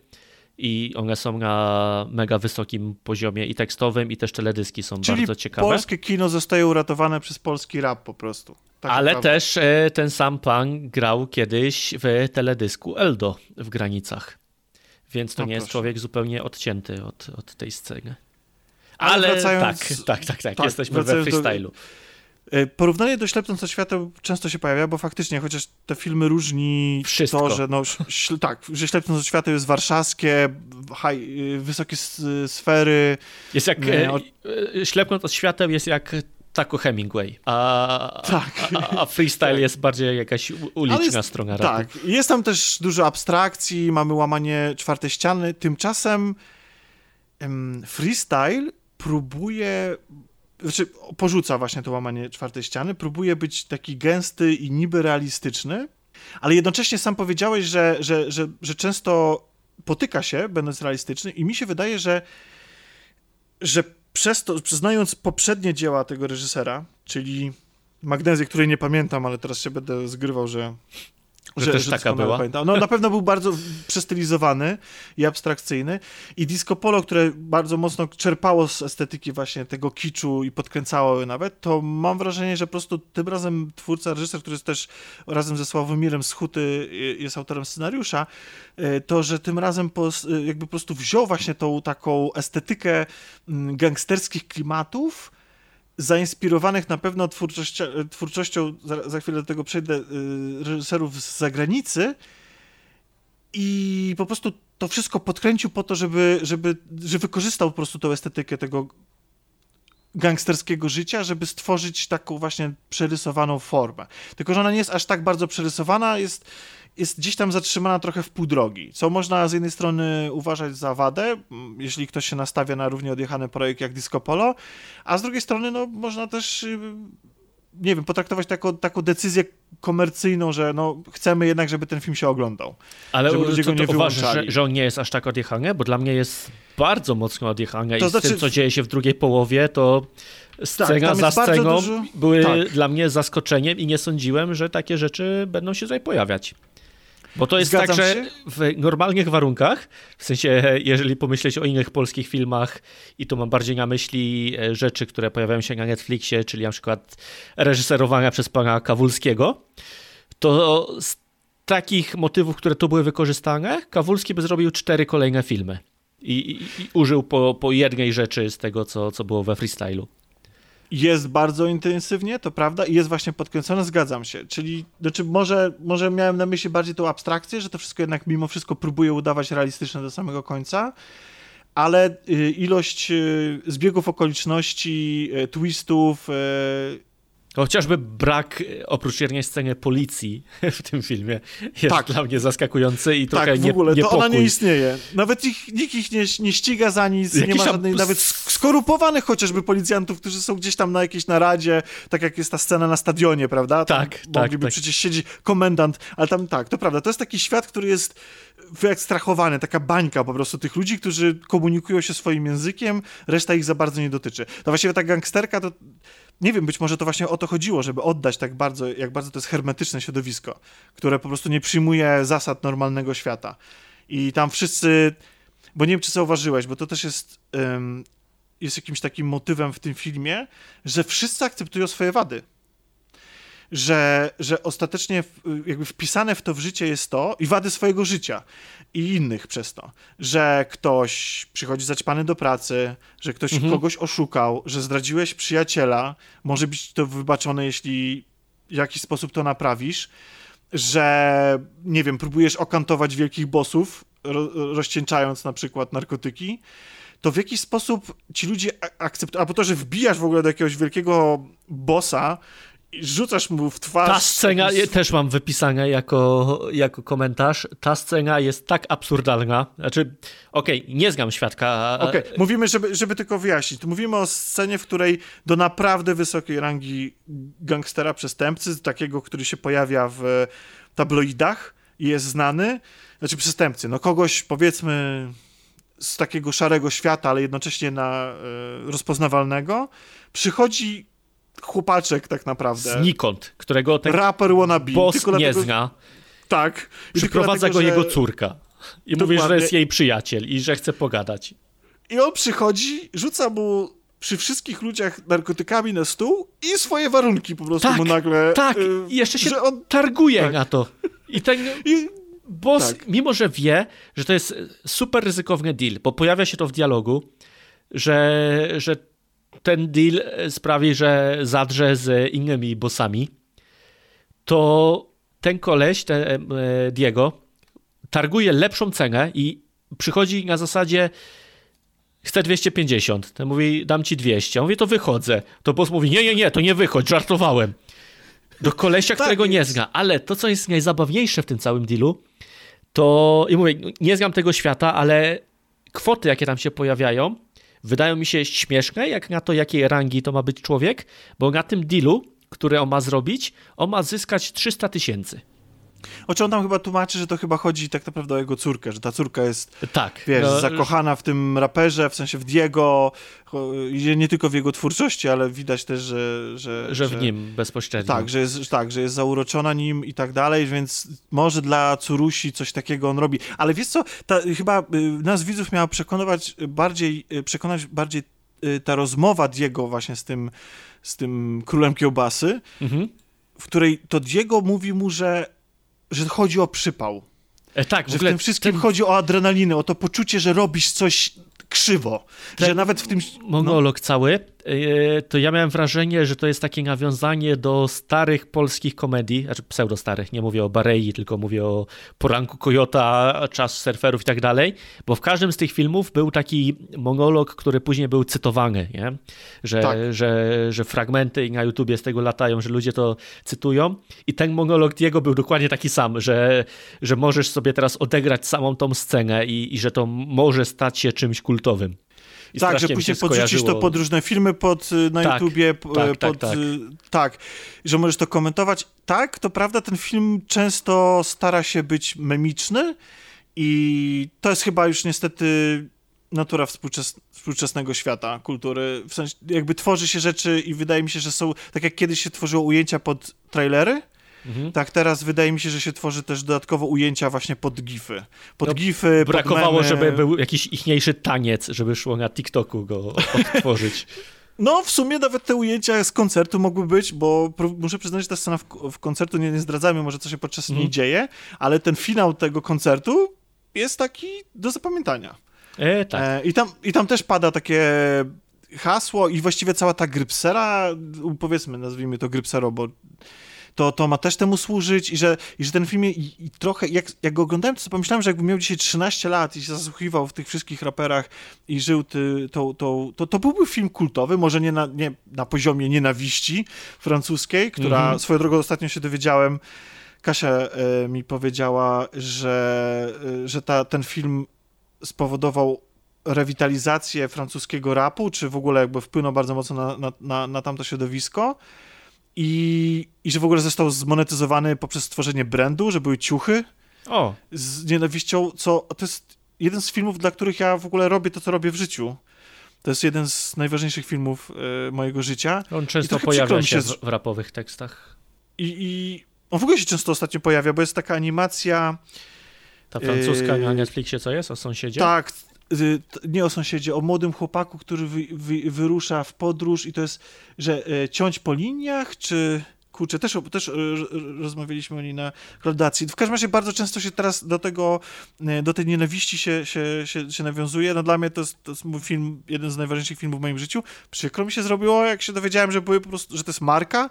i one są na mega wysokim poziomie i tekstowym, i też teledyski są Czyli bardzo ciekawe. polskie kino zostaje uratowane przez polski rap po prostu. Tak Ale naprawdę. też e, ten sam pan grał kiedyś w teledysku Eldo w granicach. Więc to No nie jest proszę. człowiek zupełnie odcięty od, od tej sceny. Ale Ale, wracając- tak, tak, tak, tak, tak, jesteśmy we do- freestylu. E, Porównanie do Ślepnąc od świateł często się pojawia, bo faktycznie, chociaż te filmy różni Wszystko. to, że no, tak, że Ślepnąc od świateł jest warszawskie, high, y, wysokie sfery, Jest jak, Nie, e, od- e, ślepnąc od świateł jest jak Taco Hemingway, a, Tak. a, a freestyle Tak. jest bardziej jakaś uliczna jest- strona rapu. Tak, jest tam też dużo abstrakcji, mamy łamanie czwartej ściany. Tymczasem em, freestyle próbuje, znaczy porzuca właśnie to łamanie czwartej ściany, próbuje być taki gęsty i niby realistyczny, ale jednocześnie sam powiedziałeś, że, że, że, że często potyka się, będąc realistyczny i mi się wydaje, że, że przez to, znając poprzednie dzieła tego reżysera, czyli Magnezję, której nie pamiętam, ale teraz się będę zgrywał, że. Że też taka doskonale była? Pamiętam. No na pewno był bardzo przestylizowany i abstrakcyjny. I Disco Polo, które bardzo mocno czerpało z estetyki właśnie tego kiczu i podkręcało je nawet, to mam wrażenie, że po prostu tym razem twórca, reżyser, który jest też razem ze Sławomirem Schuty jest autorem scenariusza, y, to, że tym razem pos, y, jakby po prostu wziął właśnie tą taką estetykę mm, gangsterskich klimatów, zainspirowanych na pewno twórczością, twórczością za, za chwilę do tego przejdę, y, reżyserów z zagranicy i po prostu to wszystko podkręcił po to, żeby, żeby, że wykorzystał po prostu tą estetykę tego gangsterskiego życia, żeby stworzyć taką właśnie przerysowaną formę. Tylko, że ona nie jest aż tak bardzo przerysowana, jest, jest gdzieś tam zatrzymana trochę w pół drogi, co można z jednej strony uważać za wadę, m, jeśli ktoś się nastawia na równie odjechany projekt jak Disco Polo, a z drugiej strony no, można też y, nie wiem, potraktować to jako taką decyzję komercyjną, że no, chcemy jednak, żeby ten film się oglądał. Ale żeby ludzie co, go to nie uważasz, wyłączali. że, że on nie jest aż tak odjechany? Bo dla mnie jest bardzo mocno odjechany To i z znaczy- tym, co dzieje się w drugiej połowie, to scena tam za sceną dużo- były tak. dla mnie zaskoczeniem i nie sądziłem, że takie rzeczy będą się tutaj pojawiać. Bo to jest Zgadzam tak, że się. w normalnych warunkach, w sensie jeżeli pomyśleć o innych polskich filmach i tu mam bardziej na myśli e, rzeczy, które pojawiają się na Netflixie, czyli na przykład reżyserowania przez pana Kawulskiego, to z takich motywów, które tu były wykorzystane, Kawulski by zrobił cztery kolejne filmy. I, i, i użył po, po jednej rzeczy z tego, co, co było we freestylu. Jest bardzo intensywnie, to prawda, i jest właśnie podkręcone, zgadzam się. Czyli, znaczy może, może miałem na myśli bardziej tą abstrakcję, że to wszystko jednak mimo wszystko próbuje udawać realistyczne do samego końca, ale y, ilość y, zbiegów okoliczności, y, twistów, Chociażby brak, e, oprócz jednej sceny policji [laughs] w tym filmie, jest Tak. dla mnie zaskakujący i trochę tak, w nie, ogóle, to niepokój. ona nie istnieje. Nawet ich, nikt ich nie, nie ściga za nic, nie Jakiś ma tam żadnej, s- nawet sk- skorupowanych chociażby policjantów, którzy są gdzieś tam na jakiejś naradzie, tak jak jest ta scena na stadionie, prawda? Tam Tak, tak, Mogliby tak. przecież siedzieć komendant, ale tam tak, to prawda, to jest taki świat, który jest wyekstrahowany, taka bańka po prostu tych ludzi, którzy komunikują się swoim językiem, reszta ich za bardzo nie dotyczy. To właściwie ta gangsterka to nie wiem, być może to właśnie o to chodziło, żeby oddać tak bardzo, jak bardzo to jest hermetyczne środowisko, które po prostu nie przyjmuje zasad normalnego świata. I tam wszyscy, bo nie wiem, czy zauważyłeś, bo to też jest, um, jest jakimś takim motywem w tym filmie, że wszyscy akceptują swoje wady że, że ostatecznie jakby wpisane w to w życie jest to i wady swojego życia i innych przez to, że ktoś przychodzi zaćpany do pracy, że ktoś mhm. kogoś oszukał, że zdradziłeś przyjaciela, może być to wybaczone, jeśli w jakiś sposób to naprawisz, że nie wiem, próbujesz okantować wielkich bossów, ro rozcieńczając na przykład narkotyki, to w jakiś sposób ci ludzie akceptują, albo to, że wbijasz w ogóle do jakiegoś wielkiego bossa, rzucasz mu w twarz. Ta scena też mam wypisane jako, jako komentarz. Ta scena jest tak absurdalna. Znaczy, okej, okay, nie znam świadka. Okej, okay. mówimy, żeby, żeby tylko wyjaśnić. Mówimy o scenie, w której do naprawdę wysokiej rangi gangstera, przestępcy, takiego, który się pojawia w tabloidach i jest znany, znaczy przestępcy, no kogoś powiedzmy z takiego szarego świata, ale jednocześnie na y, rozpoznawalnego, przychodzi chłopaczek tak naprawdę. Znikąd, którego ten raper wannabe. boss tylko nie dlatego, zna. Tak. Przyprowadza dlatego, go że... jego córka. I Dokładnie. mówi, że jest jej przyjaciel i że chce pogadać. I on przychodzi, rzuca mu przy wszystkich ludziach narkotykami na stół i swoje warunki po prostu tak, mu nagle... Tak, y, i jeszcze się on... targuje tak. na to. I ten I... boss, tak. mimo że wie, że to jest super ryzykowny deal, bo pojawia się to w dialogu, że, że ten deal sprawi, że zadrze z innymi bossami, to ten koleś, ten e, Diego, targuje lepszą cenę i przychodzi na zasadzie chce 250. Ten mówi, dam ci 200. On mówi, to wychodzę. To boss mówi, nie, nie, nie, to nie wychodź, żartowałem. Do kolesia, tak którego nie zna. Ale to, co jest najzabawniejsze w tym całym dealu, to, i mówię, nie znam tego świata, ale kwoty, jakie tam się pojawiają, wydają mi się śmieszne, jak na to, jakiej rangi to ma być człowiek, bo na tym dealu, który on ma zrobić, on ma zyskać 300 tysięcy. O czym on tam chyba tłumaczy, że to chyba chodzi tak naprawdę o jego córkę, że ta córka jest, tak, wiesz, no, zakochana w tym raperze, w sensie w Diego, nie tylko w jego twórczości, ale widać też, że... Że, że w nim bezpośrednio. Tak, że jest, tak, że jest zauroczona nim i tak dalej, więc może dla córusi coś takiego on robi. Ale wiesz co, ta, chyba y, nas widzów miała przekonywać bardziej, y, przekonać bardziej y, ta rozmowa Diego właśnie z tym, z tym królem kiełbasy, mhm. w której to Diego mówi mu, że że chodzi o przypał. E, tak, że w, w tym wszystkim ten... chodzi o adrenalinę, o to poczucie, że robisz coś krzywo, ten że nawet w tym... Monolog no. cały to ja miałem wrażenie, że to jest takie nawiązanie do starych polskich komedii, znaczy pseudo-starych, nie mówię o Barei, tylko mówię o Poranku Kojota, Czas Surferów i tak dalej, bo w każdym z tych filmów był taki monolog, który później był cytowany, nie? Że, tak. że, że fragmenty na YouTubie z tego latają, że ludzie to cytują i ten monolog Diego był dokładnie taki sam, że, że możesz sobie teraz odegrać samą tą scenę i, i że to może stać się czymś kultowym. I tak, że później podrzucisz to pod różne filmy pod, y, na tak, YouTubie, tak, tak, pod, tak, tak. tak, że możesz to komentować. Tak, to prawda, ten film często stara się być memiczny i to jest chyba już niestety natura współczes współczesnego świata, kultury. W sensie jakby tworzy się rzeczy i wydaje mi się, że są, tak jak kiedyś się tworzyło ujęcia pod trailery, Mhm. Tak, teraz wydaje mi się, że się tworzy też dodatkowo ujęcia właśnie pod gify. Pod no, gify, Brakowało, pod żeby był jakiś ichniejszy taniec, żeby szło na TikToku go [laughs] odtworzyć. No, w sumie nawet te ujęcia z koncertu mogły być, bo muszę przyznać, że ta scena w, w koncertu, nie, nie zdradzamy może co się podczas mhm. niej dzieje, ale ten finał tego koncertu jest taki do zapamiętania. E, tak. E, i, tam, I tam też pada takie hasło i właściwie cała ta grypsera, powiedzmy, nazwijmy to grypsero, bo to, to ma też temu służyć i że, i że ten film i, i trochę, jak, jak go oglądałem, to pomyślałem, że jakbym miał dzisiaj 13 lat i się zasłuchiwał w tych wszystkich raperach i żył ty, to, to, to, to byłby film kultowy, może nie na, nie na poziomie nienawiści francuskiej, która mhm. swoją drogą ostatnio się dowiedziałem, Kasia e, mi powiedziała, że, e, że ta, ten film spowodował rewitalizację francuskiego rapu, czy w ogóle jakby wpłynął bardzo mocno na, na, na, na tamto środowisko i, i że w ogóle został zmonetyzowany poprzez stworzenie brandu, że były ciuchy o. z nienawiścią, co to jest jeden z filmów, dla których ja w ogóle robię to, co robię w życiu. To jest jeden z najważniejszych filmów e, mojego życia. On często pojawia się się w, rapowych tekstach. I, I on w ogóle się często ostatnio pojawia, bo jest taka animacja. Ta francuska Yy, na Netflixie co jest? O sąsiedzie? Tak, y, nie o sąsiedzie, o młodym chłopaku, który wy, wy, wyrusza w podróż i to jest, że e, ciąć po liniach, czy kurczę, też, też e, rozmawialiśmy o niej na klaudacji. W każdym razie bardzo często się teraz do tego, e, do tej nienawiści się, się, się, się nawiązuje. No dla mnie to jest, to jest mój film, jeden z najważniejszych filmów w moim życiu. Przykro mi się zrobiło, jak się dowiedziałem, że były po prostu, że to jest marka,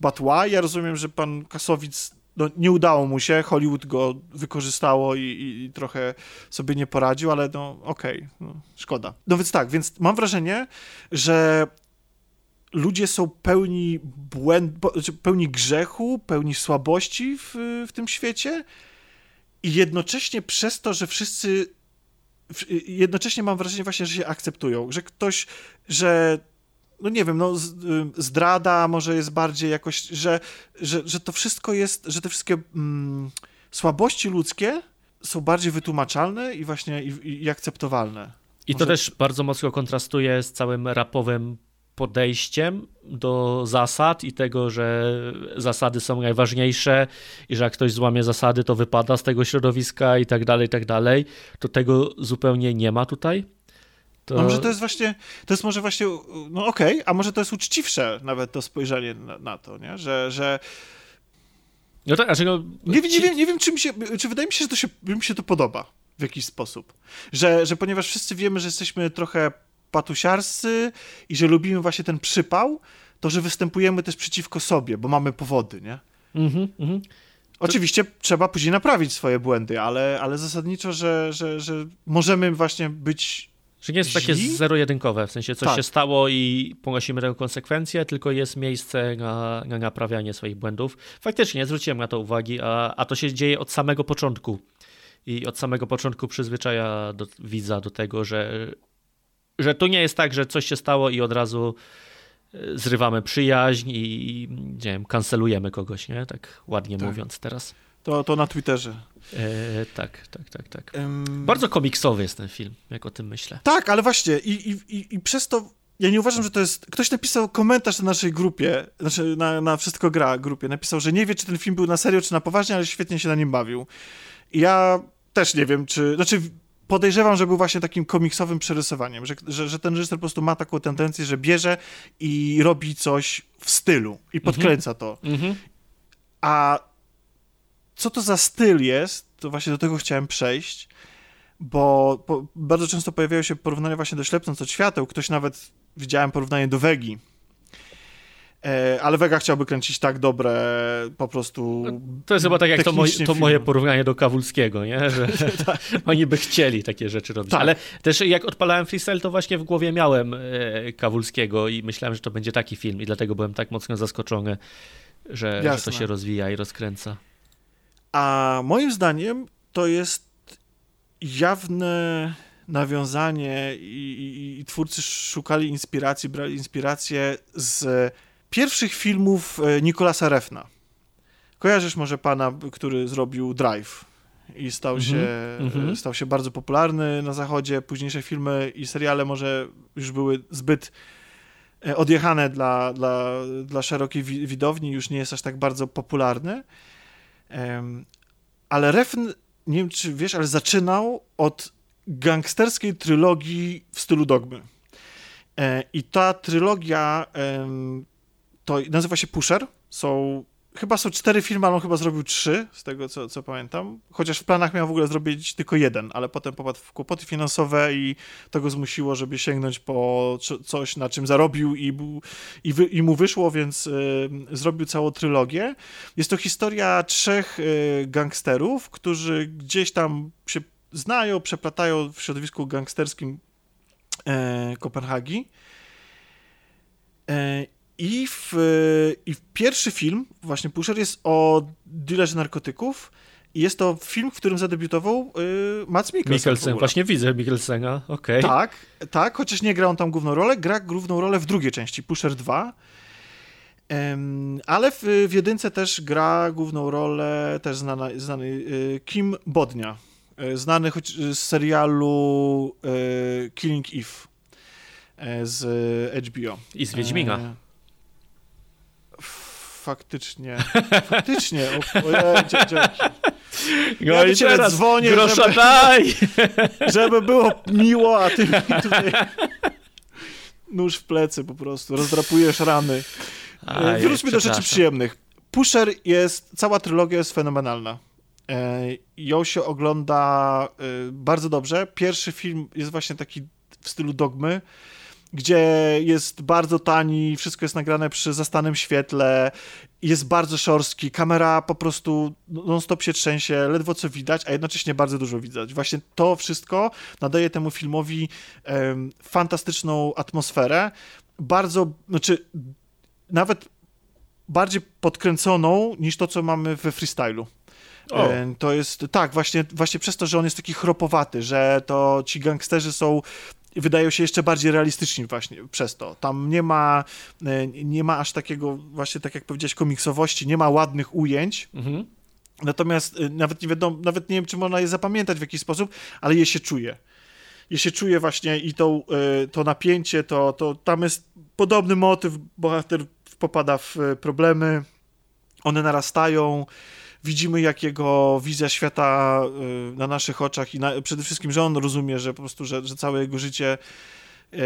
why? Ja rozumiem, że pan Kasowic no, nie udało mu się, Hollywood go wykorzystało i, i, trochę sobie nie poradził, ale no okej, no, szkoda. No więc tak, więc mam wrażenie, że ludzie są pełni błęd, znaczy pełni grzechu, pełni słabości w, w tym świecie i jednocześnie przez to, że wszyscy jednocześnie mam wrażenie właśnie, że się akceptują, że ktoś, że no nie wiem, no y, zdrada może jest bardziej jakoś, że, że, że to wszystko jest, że te wszystkie mm, słabości ludzkie są bardziej wytłumaczalne i właśnie i, i akceptowalne. I to Może- też bardzo mocno kontrastuje z całym rapowym podejściem do zasad i tego, że zasady są najważniejsze i że jak ktoś złamie zasady, to wypada z tego środowiska i tak dalej, i tak dalej. To tego zupełnie nie ma tutaj. To... No może to jest właśnie, to jest może właśnie, no okej, a może to jest uczciwsze nawet to spojrzenie na, na to, nie? Że, że No tak, znaczy no, nie, wiem- nie, wiem, nie wiem, czy mi się, czy wydaje mi się, że to się, mi się to podoba w jakiś sposób. Że, że ponieważ wszyscy wiemy, że jesteśmy trochę patusiarscy i że lubimy właśnie ten przypał, to że występujemy też przeciwko sobie, bo mamy powody, nie? Mhm, mhm. Oczywiście trzeba później naprawić swoje błędy, ale, ale zasadniczo, że, że, że możemy właśnie być Że nie jest takie zero-jedynkowe, w sensie coś Tak. się stało i ponosimy tę konsekwencję, tylko jest miejsce na, na naprawianie swoich błędów. Faktycznie, zwróciłem na to uwagi, a, a to się dzieje od samego początku. I od samego początku przyzwyczaja do, widza do tego, że, że to nie jest tak, że coś się stało i od razu e, zrywamy przyjaźń i, nie wiem, kancelujemy kogoś, nie? Tak ładnie Tak. mówiąc teraz. To, to na Twitterze. E, tak, tak, tak, tak. Ym, Bardzo komiksowy jest ten film, jak o tym myślę. Tak, ale właśnie i, i, i, przez to ja nie uważam, że to jest... Ktoś napisał komentarz na naszej grupie, znaczy na, na Wszystko Gra grupie, napisał, że nie wie, czy ten film był na serio, czy na poważnie, ale świetnie się na nim bawił. I ja też nie wiem, czy... Znaczy podejrzewam, że był właśnie takim komiksowym przerysowaniem, że, że, że ten reżyser po prostu ma taką tendencję, że bierze i robi coś w stylu i podkręca to. Mhm. A co to za styl jest, to właśnie do tego chciałem przejść, bo po, bardzo często pojawiają się porównania właśnie do Ślepnąc od świateł. Ktoś nawet, widziałem porównanie do Wegi. E, ale Wega chciałby kręcić tak dobre, po prostu... To jest chyba tak jak to, moj, technicznie to moje porównanie do Kawulskiego, nie? że [laughs] [laughs] oni by chcieli takie rzeczy robić. Tak. Ale też jak odpalałem freestyle, to właśnie w głowie miałem e, Kawulskiego i myślałem, że to będzie taki film i dlatego byłem tak mocno zaskoczony, że, że to się rozwija i rozkręca. A moim zdaniem to jest jawne nawiązanie i, i, i twórcy szukali inspiracji, brali inspirację z pierwszych filmów e, Nikolasa Refna. Kojarzysz może pana, który zrobił Drive i stał, Mhm, się, mhm. e, stał się bardzo popularny na zachodzie. Późniejsze filmy i seriale może już były zbyt e, odjechane dla, dla, dla szerokiej wi- widowni, już nie jest aż tak bardzo popularny. Ale Refn, nie wiem czy wiesz, ale zaczynał od gangsterskiej trylogii w stylu dogmy. E, I ta trylogia to nazywa się Pusher. Są, chyba są cztery filmy, ale on chyba zrobił trzy, z tego co, co pamiętam. Chociaż w planach miał w ogóle zrobić tylko jeden, ale potem popadł w kłopoty finansowe i to go zmusiło, żeby sięgnąć po co- coś, na czym zarobił i, i, wy, i mu wyszło, więc em, zrobił całą trylogię. Jest to historia trzech e, gangsterów, którzy gdzieś tam się znają, przeplatają w środowisku gangsterskim e, Kopenhagi. E, i, w, I w pierwszy film, właśnie Pusher, jest o dealerze narkotyków. I jest to film, w którym zadebiutował y, Mats Mikkelsen. Mikkelsen, właśnie widzę Mikkelsena, okej. Tak, tak, chociaż nie gra on tam główną rolę, gra główną rolę w drugiej części, Pusher 2. Em, ale w, w jedynce też gra główną rolę też znana, znany y, Kim Bodnia, y, znany choć z serialu y, Killing Eve. e, z HBO. I z Wiedźmina. E, Faktycznie. Faktycznie. O, o, ja, dzie, dzie, No Ja i teraz dzwonię, grosza żeby- daj! [laughs] żeby było miło, a ty mi tutaj nóż w plecy po prostu, rozdrapujesz rany. Aj, Wróćmy do rzeczy przyjemnych. Pusher jest, cała trylogia jest fenomenalna. E, Ją się ogląda e, bardzo dobrze. Pierwszy film jest właśnie taki w stylu dogmy, gdzie jest bardzo tani, wszystko jest nagrane przy zastanym świetle, jest bardzo szorstki, kamera po prostu non-stop się trzęsie, ledwo co widać, a jednocześnie bardzo dużo widać. Właśnie to wszystko nadaje temu filmowi em, fantastyczną atmosferę, bardzo, znaczy nawet bardziej podkręconą niż to, co mamy we freestylu. O. E, To jest, tak, właśnie, właśnie przez to, że on jest taki chropowaty, że to ci gangsterzy są wydają się jeszcze bardziej realistyczni właśnie przez to. Tam nie ma, e, nie ma aż takiego, właśnie tak jak powiedziałeś, komiksowości, nie ma ładnych ujęć, Mhm. Natomiast y, nawet nie wiadomo, nawet nie wiem, czy można je zapamiętać w jakiś sposób, ale je się czuje. Je się czuje właśnie i to, y, to napięcie, to, to tam jest podobny motyw, bohater popada w problemy, one narastają, widzimy jak jego wizja świata y, na naszych oczach i na, przede wszystkim, że on rozumie, że po prostu, że, że całe jego życie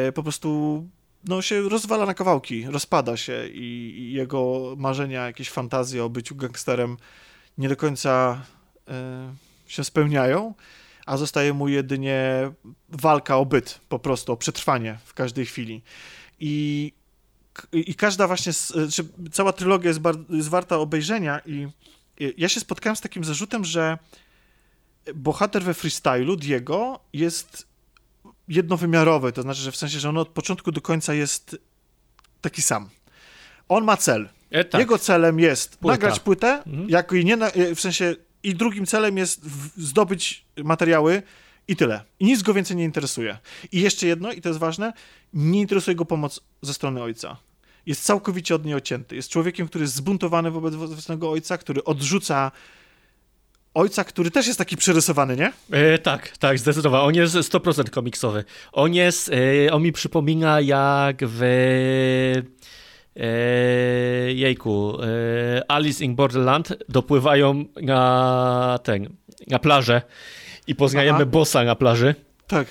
y, po prostu no, się rozwala na kawałki, rozpada się i, i jego marzenia, jakieś fantazje o byciu gangsterem nie do końca e, się spełniają, a zostaje mu jedynie walka o byt, po prostu o przetrwanie w każdej chwili. I, i każda właśnie, czy cała trylogia jest, bar, jest warta obejrzenia i ja się spotkałem z takim zarzutem, że bohater we freestylu, Diego, jest jednowymiarowy, to znaczy, że w sensie, że on od początku do końca jest taki sam. On ma cel. E, tak. Jego celem jest Płyta. nagrać płytę, Mhm. jak i nie na, w sensie i drugim celem jest w, zdobyć materiały i tyle. I nic go więcej nie interesuje. I jeszcze jedno, i to jest ważne, nie interesuje go pomoc ze strony ojca. Jest całkowicie od niej odcięty. Jest człowiekiem, który jest zbuntowany wobec własnego ojca, który odrzuca ojca, który też jest taki przerysowany, nie? E, tak, tak, zdecydowanie. On jest 100% komiksowy. On jest, e, on mi przypomina jak w e, jejku, e, Alice in Borderland dopływają na ten, na plażę i poznajemy Aha. bossa na plaży. Tak.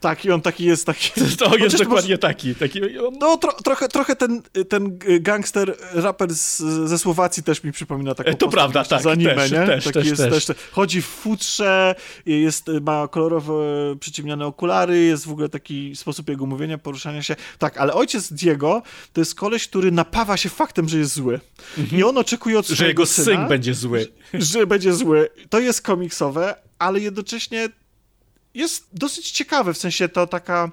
Tak, i on taki jest taki... To [laughs] jest Chociaż dokładnie taki. taki No, tro, trochę, trochę ten, ten gangster, raper z, ze Słowacji też mi przypomina taką E, to postać prawda, tak, anime, też, nie? też, Taki też, jest, też. Chodzi w futrze, jest, ma kolorowe przyciemniane okulary, jest w ogóle taki sposób jego mówienia, poruszania się. Tak, ale ojciec Diego to jest koleś, który napawa się faktem, że jest zły. I on oczekuje od że jego syna, syn będzie zły. że będzie zły. To jest komiksowe, ale jednocześnie jest dosyć ciekawe, w sensie to taka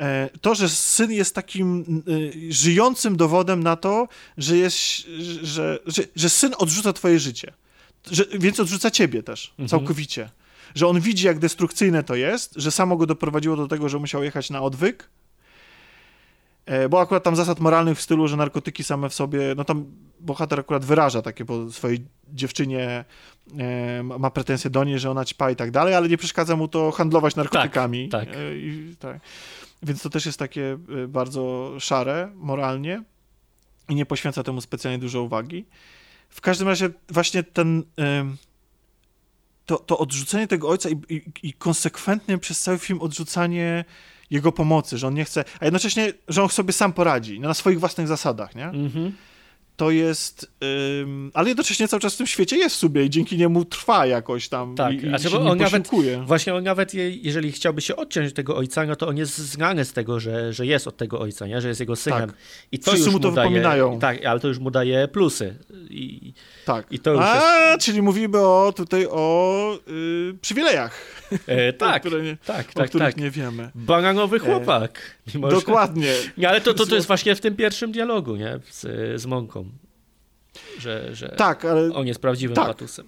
e, to, że syn jest takim y, żyjącym dowodem na to, że jest, że, że, że syn odrzuca twoje życie. Że, więc odrzuca ciebie też, całkowicie. Że on widzi, jak destrukcyjne to jest, że samo go doprowadziło do tego, że musiał jechać na odwyk, E, Bo akurat tam zasad moralnych w stylu, że narkotyki same w sobie, no tam bohater akurat wyraża takie po swojej dziewczynie, e, ma pretensje do niej, że ona ćpa i tak dalej, ale nie przeszkadza mu to handlować narkotykami. tak. E, I, tak. Więc to też jest takie e, bardzo szare moralnie i nie poświęca temu specjalnie dużo uwagi. W każdym razie właśnie ten... to, to odrzucenie tego ojca i, i, i konsekwentnie przez cały film odrzucanie jego pomocy, że on nie chce, a jednocześnie, że on sobie sam poradzi, no, na swoich własnych zasadach, nie? Mhm. To jest, ym, ale jednocześnie cały czas w tym świecie jest sobie i dzięki niemu trwa jakoś tam Tak, i, a się on nawet-. Właśnie on nawet, je, jeżeli chciałby się odciąć od tego ojca, no to on jest znany z tego, że, że jest od tego ojca, nie? że jest jego synem. Tak. I to Wszyscy już mu to daje, wypominają. Tak, ale to już mu daje plusy. I, Tak. i to już a, czyli mówimy o, tutaj o y, przywilejach, e, [laughs] tak, które nie, tak, o tak, których tak. nie wiemy. Bananowy chłopak. mimo że- Dokładnie. [laughs] Nie, ale to, to, to jest właśnie w tym pierwszym dialogu, nie? Z, z Monką. Że, że Tak, ale on jest prawdziwym Tak. patusem.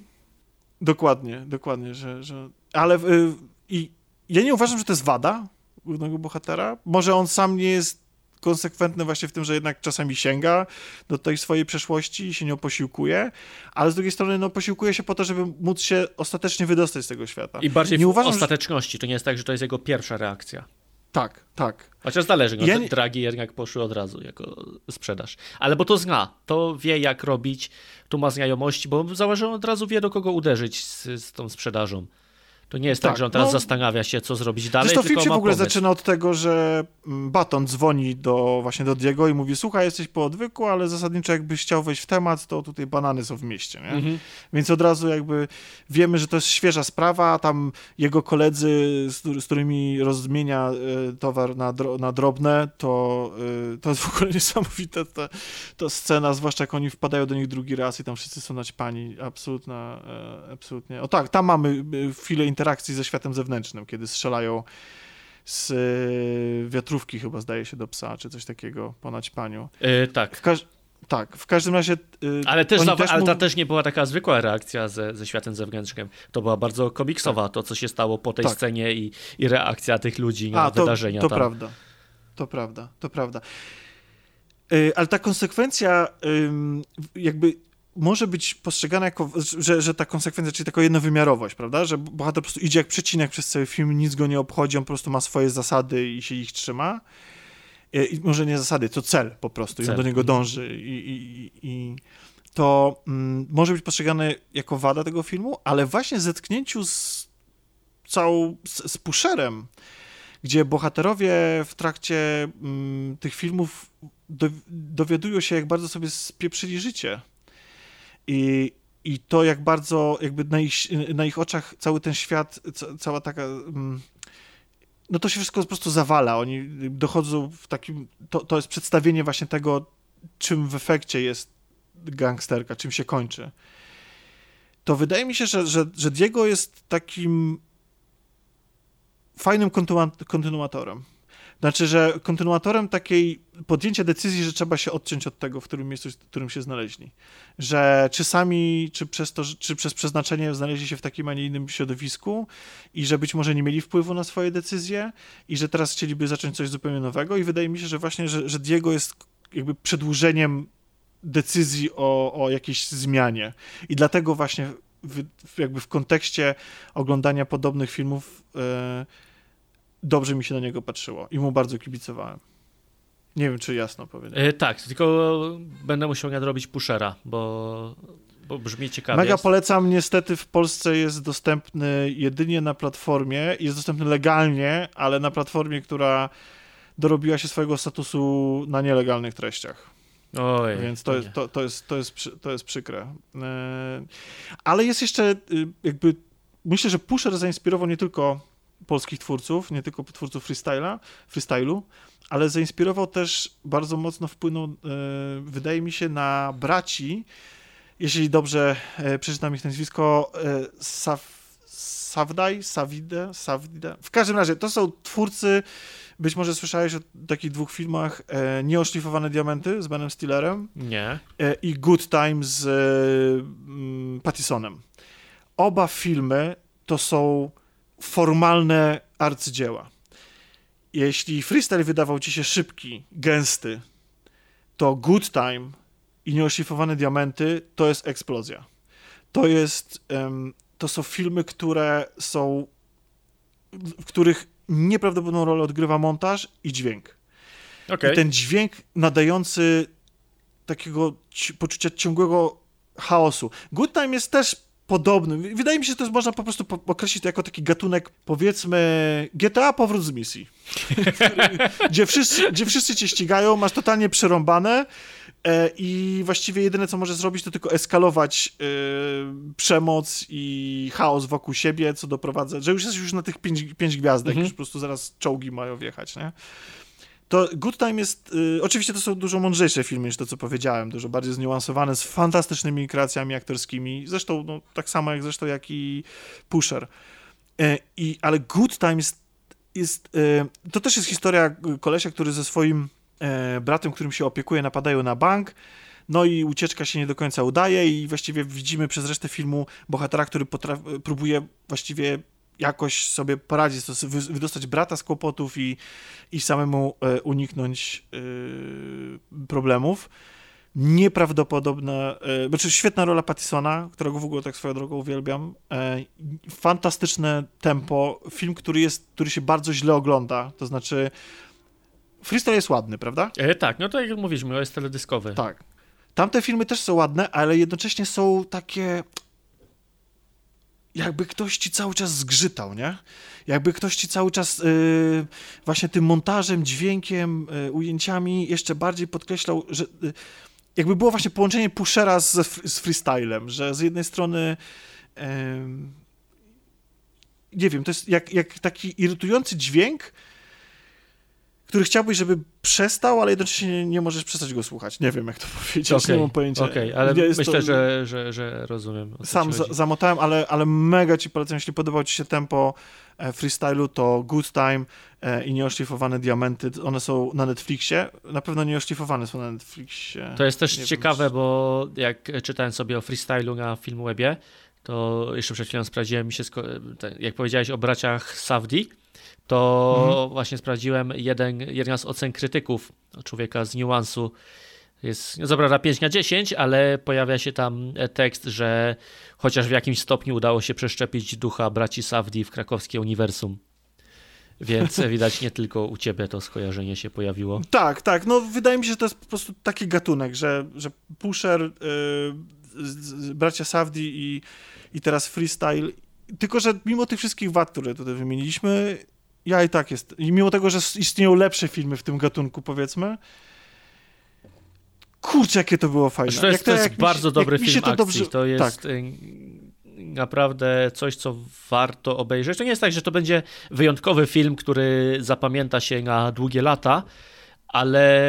Dokładnie, dokładnie, że, że... ale y, i ja nie uważam, że to jest wada głównego bohatera. Może on sam nie jest konsekwentny właśnie w tym, że jednak czasami sięga do tej swojej przeszłości i się nią posiłkuje, ale z drugiej strony no, posiłkuje się po to, żeby móc się ostatecznie wydostać z tego świata. I bardziej nie w uważam, że... ostateczności. To nie jest tak, że to jest jego pierwsza reakcja. Tak, tak. Chociaż zależy, no, Ja nie- dragi jednak poszły od razu jako sprzedaż. Ale bo to zna, to wie jak robić, tu ma znajomości, bo on od razu wie do kogo uderzyć z, z tą sprzedażą. To nie jest tak, Tak, że on teraz no- zastanawia się, co zrobić dalej, Zresztą film się w ogóle pomysł. zaczyna od tego, że mm, Baton dzwoni do właśnie do Diego i mówi, słuchaj, jesteś po odwyku, ale zasadniczo jakbyś chciał wejść w temat, to tutaj banany są w mieście, nie? Mhm. Więc od razu jakby wiemy, że to jest świeża sprawa, a tam jego koledzy, z, z którymi rozmienia e, towar na, dro, na drobne, to, e, to jest w ogóle [laughs] niesamowita ta, ta scena, zwłaszcza jak oni wpadają do nich drugi raz i tam wszyscy są naćpani. Absolutna, e, absolutnie. O tak, tam mamy chwilę interakcji ze światem zewnętrznym, kiedy strzelają z e, wiatrówki chyba zdaje się do psa, czy coś takiego po naćpaniu. E, W tak. każ- tak, w każdym razie... e, Ale, też, za, ale ta też nie była taka zwykła reakcja ze, ze światem zewnętrznym. To była bardzo komiksowa, to co się stało po tej Tak. scenie i, i reakcja tych ludzi na A, to, wydarzenia to tam. prawda. To prawda, to prawda. Y, Ale ta konsekwencja jakby może być postrzegana jako, że, że ta konsekwencja, czyli taka jednowymiarowość, prawda? Że bohater po prostu idzie jak przecinek przez cały film, nic go nie obchodzi, on po prostu ma swoje zasady i się ich trzyma. Y, I może nie zasady, to cel po prostu, i on Cel. do niego dąży. I, i, i- i to mm, może być postrzegane jako wada tego filmu, ale właśnie w zetknięciu z całą, z, z pusherem, gdzie bohaterowie w trakcie mm, tych filmów do, dowiadują się, jak bardzo sobie spieprzyli życie. I, I to, jak bardzo jakby na ich, na ich oczach cały ten świat, ca, cała taka... Mm, no to się wszystko po prostu zawala. Oni dochodzą w takim... To, to jest przedstawienie właśnie tego, czym w efekcie jest gangsterka, czym się kończy. To wydaje mi się, że, że, że Diego jest takim fajnym kontynuat- kontynuatorem. Znaczy, że kontynuatorem takiej podjęcia decyzji, że trzeba się odciąć od tego, w którym miejscu, w którym się znaleźli. Że czy sami, czy przez to, czy przez przeznaczenie znaleźli się w takim, a nie innym środowisku i że być może nie mieli wpływu na swoje decyzje i że teraz chcieliby zacząć coś zupełnie nowego i wydaje mi się, że właśnie, że, że Diego jest jakby przedłużeniem decyzji o, o jakiejś zmianie. I dlatego właśnie w, jakby w kontekście oglądania podobnych filmów e, dobrze mi się na niego patrzyło i mu bardzo kibicowałem. Nie wiem, czy jasno powiedziałem. E, tak, tylko będę musiał nadrobić pushera, bo, bo brzmi ciekawie. Mega polecam, niestety w Polsce jest dostępny jedynie na platformie, jest dostępny legalnie, ale na platformie, która dorobiła się swojego statusu na nielegalnych treściach. Oj, Więc to jest, to, to, jest, to, jest, to jest przykre. E, Ale jest jeszcze y, jakby, myślę, że Pusher zainspirował nie tylko polskich twórców, nie tylko twórców freestyla, freestylu, ale zainspirował też, bardzo mocno wpłynął, e, wydaje mi się, na braci, jeśli dobrze e, przeczytam ich nazwisko, e, Sav, Savdaj, Savide, Savide. W każdym razie, to są twórcy, być może słyszałeś o takich dwóch filmach, e, Nieoszlifowane Diamenty z Benem Stillerem, Nie. e, i Good Time z e, mm, Pattisonem. Oba filmy to są formalne arcydzieła. Jeśli freestyle wydawał ci się szybki, gęsty, to Good Time i Nieoszlifowane Diamenty to jest eksplozja. To jest, to są filmy, które są, w których nieprawdopodobną rolę odgrywa montaż i dźwięk. Okej. I ten dźwięk nadający takiego ci- poczucia ciągłego chaosu. Good Time jest też podobny. Wydaje mi się, że to jest, można po prostu po- określić to jako taki gatunek, powiedzmy, GTA Powrót z misji. [laughs] Gdzie, wszyscy, gdzie wszyscy cię ścigają, masz totalnie przerąbane e, i właściwie jedyne, co możesz zrobić, to tylko eskalować e, przemoc i chaos wokół siebie, co doprowadza, że już jesteś już na tych pięć, pięć gwiazdek, Mhm. już po prostu zaraz czołgi mają wjechać, nie? To Good Time jest. Y, oczywiście to są dużo mądrzejsze filmy niż to, co powiedziałem, dużo bardziej zniuansowane, z fantastycznymi kreacjami aktorskimi. Zresztą, no, tak samo jak zresztą jak i Pusher. Y, i, ale Good Time jest. jest y, to też jest historia kolesia, który ze swoim y, bratem, którym się opiekuje, napadają na bank. No i ucieczka się nie do końca udaje, i właściwie widzimy przez resztę filmu bohatera, który próbuje właściwie jakoś sobie poradzić, to wydostać brata z kłopotów i, i samemu e, uniknąć e, problemów. nieprawdopodobne, e, znaczy świetna rola Pattisona, którego w ogóle tak swoją drogą uwielbiam, fantastyczne tempo, film, który jest, który się bardzo źle ogląda, to znaczy freestyle jest ładny, prawda? E, tak, no to jak mówiliśmy, jest teledyskowy. Tak. Tamte filmy też są ładne, ale jednocześnie są takie jakby ktoś ci cały czas zgrzytał, nie? Jakby ktoś ci cały czas yy, właśnie tym montażem, dźwiękiem, yy, ujęciami jeszcze bardziej podkreślał, że yy, jakby było właśnie połączenie pushera z, z freestylem, że z jednej strony nie wiem, to jest jak, jak taki irytujący dźwięk, który chciałbyś, żeby przestał, ale jednocześnie nie, nie możesz przestać go słuchać. Nie wiem, jak to [laughs] powiedzieć, okay, nie mam pojęcia. Okej, okay, ale myślę, to... że, że, że rozumiem. Sam za, zamotałem, ale, ale mega ci polecam, jeśli podobało ci się tempo e, freestylu, to Good Time e, i Nieoszlifowane Diamenty, one są na Netflixie. Na pewno nieoszlifowane są na Netflixie. To jest też nie ciekawe, wiem, bo jak czytałem sobie o freestylu na Filmwebie, to jeszcze przed chwilą sprawdziłem mi się, jak powiedziałeś o braciach Savdi, to mhm. właśnie sprawdziłem jeden, jeden z ocen krytyków, człowieka z niuansu, jest zabrana 5 na 10, ale pojawia się tam tekst, że chociaż w jakimś stopniu udało się przeszczepić ducha braci Savdi w krakowskie uniwersum. Więc [laughs] widać nie tylko u ciebie to skojarzenie się pojawiło. Tak, tak. No wydaje mi się, że to jest po prostu taki gatunek, że, że Pusher, yy, bracia Savdi i, i teraz freestyle. Tylko, że mimo tych wszystkich wad, które tutaj wymieniliśmy, ja i tak jest. I mimo tego, że istnieją lepsze filmy w tym gatunku, powiedzmy, kurczę, jakie to było fajne. To jest, to, to jest bardzo się, dobry film to akcji. Dobrze... To jest tak. Y, naprawdę coś, co warto obejrzeć. To nie jest tak, że to będzie wyjątkowy film, który zapamięta się na długie lata, ale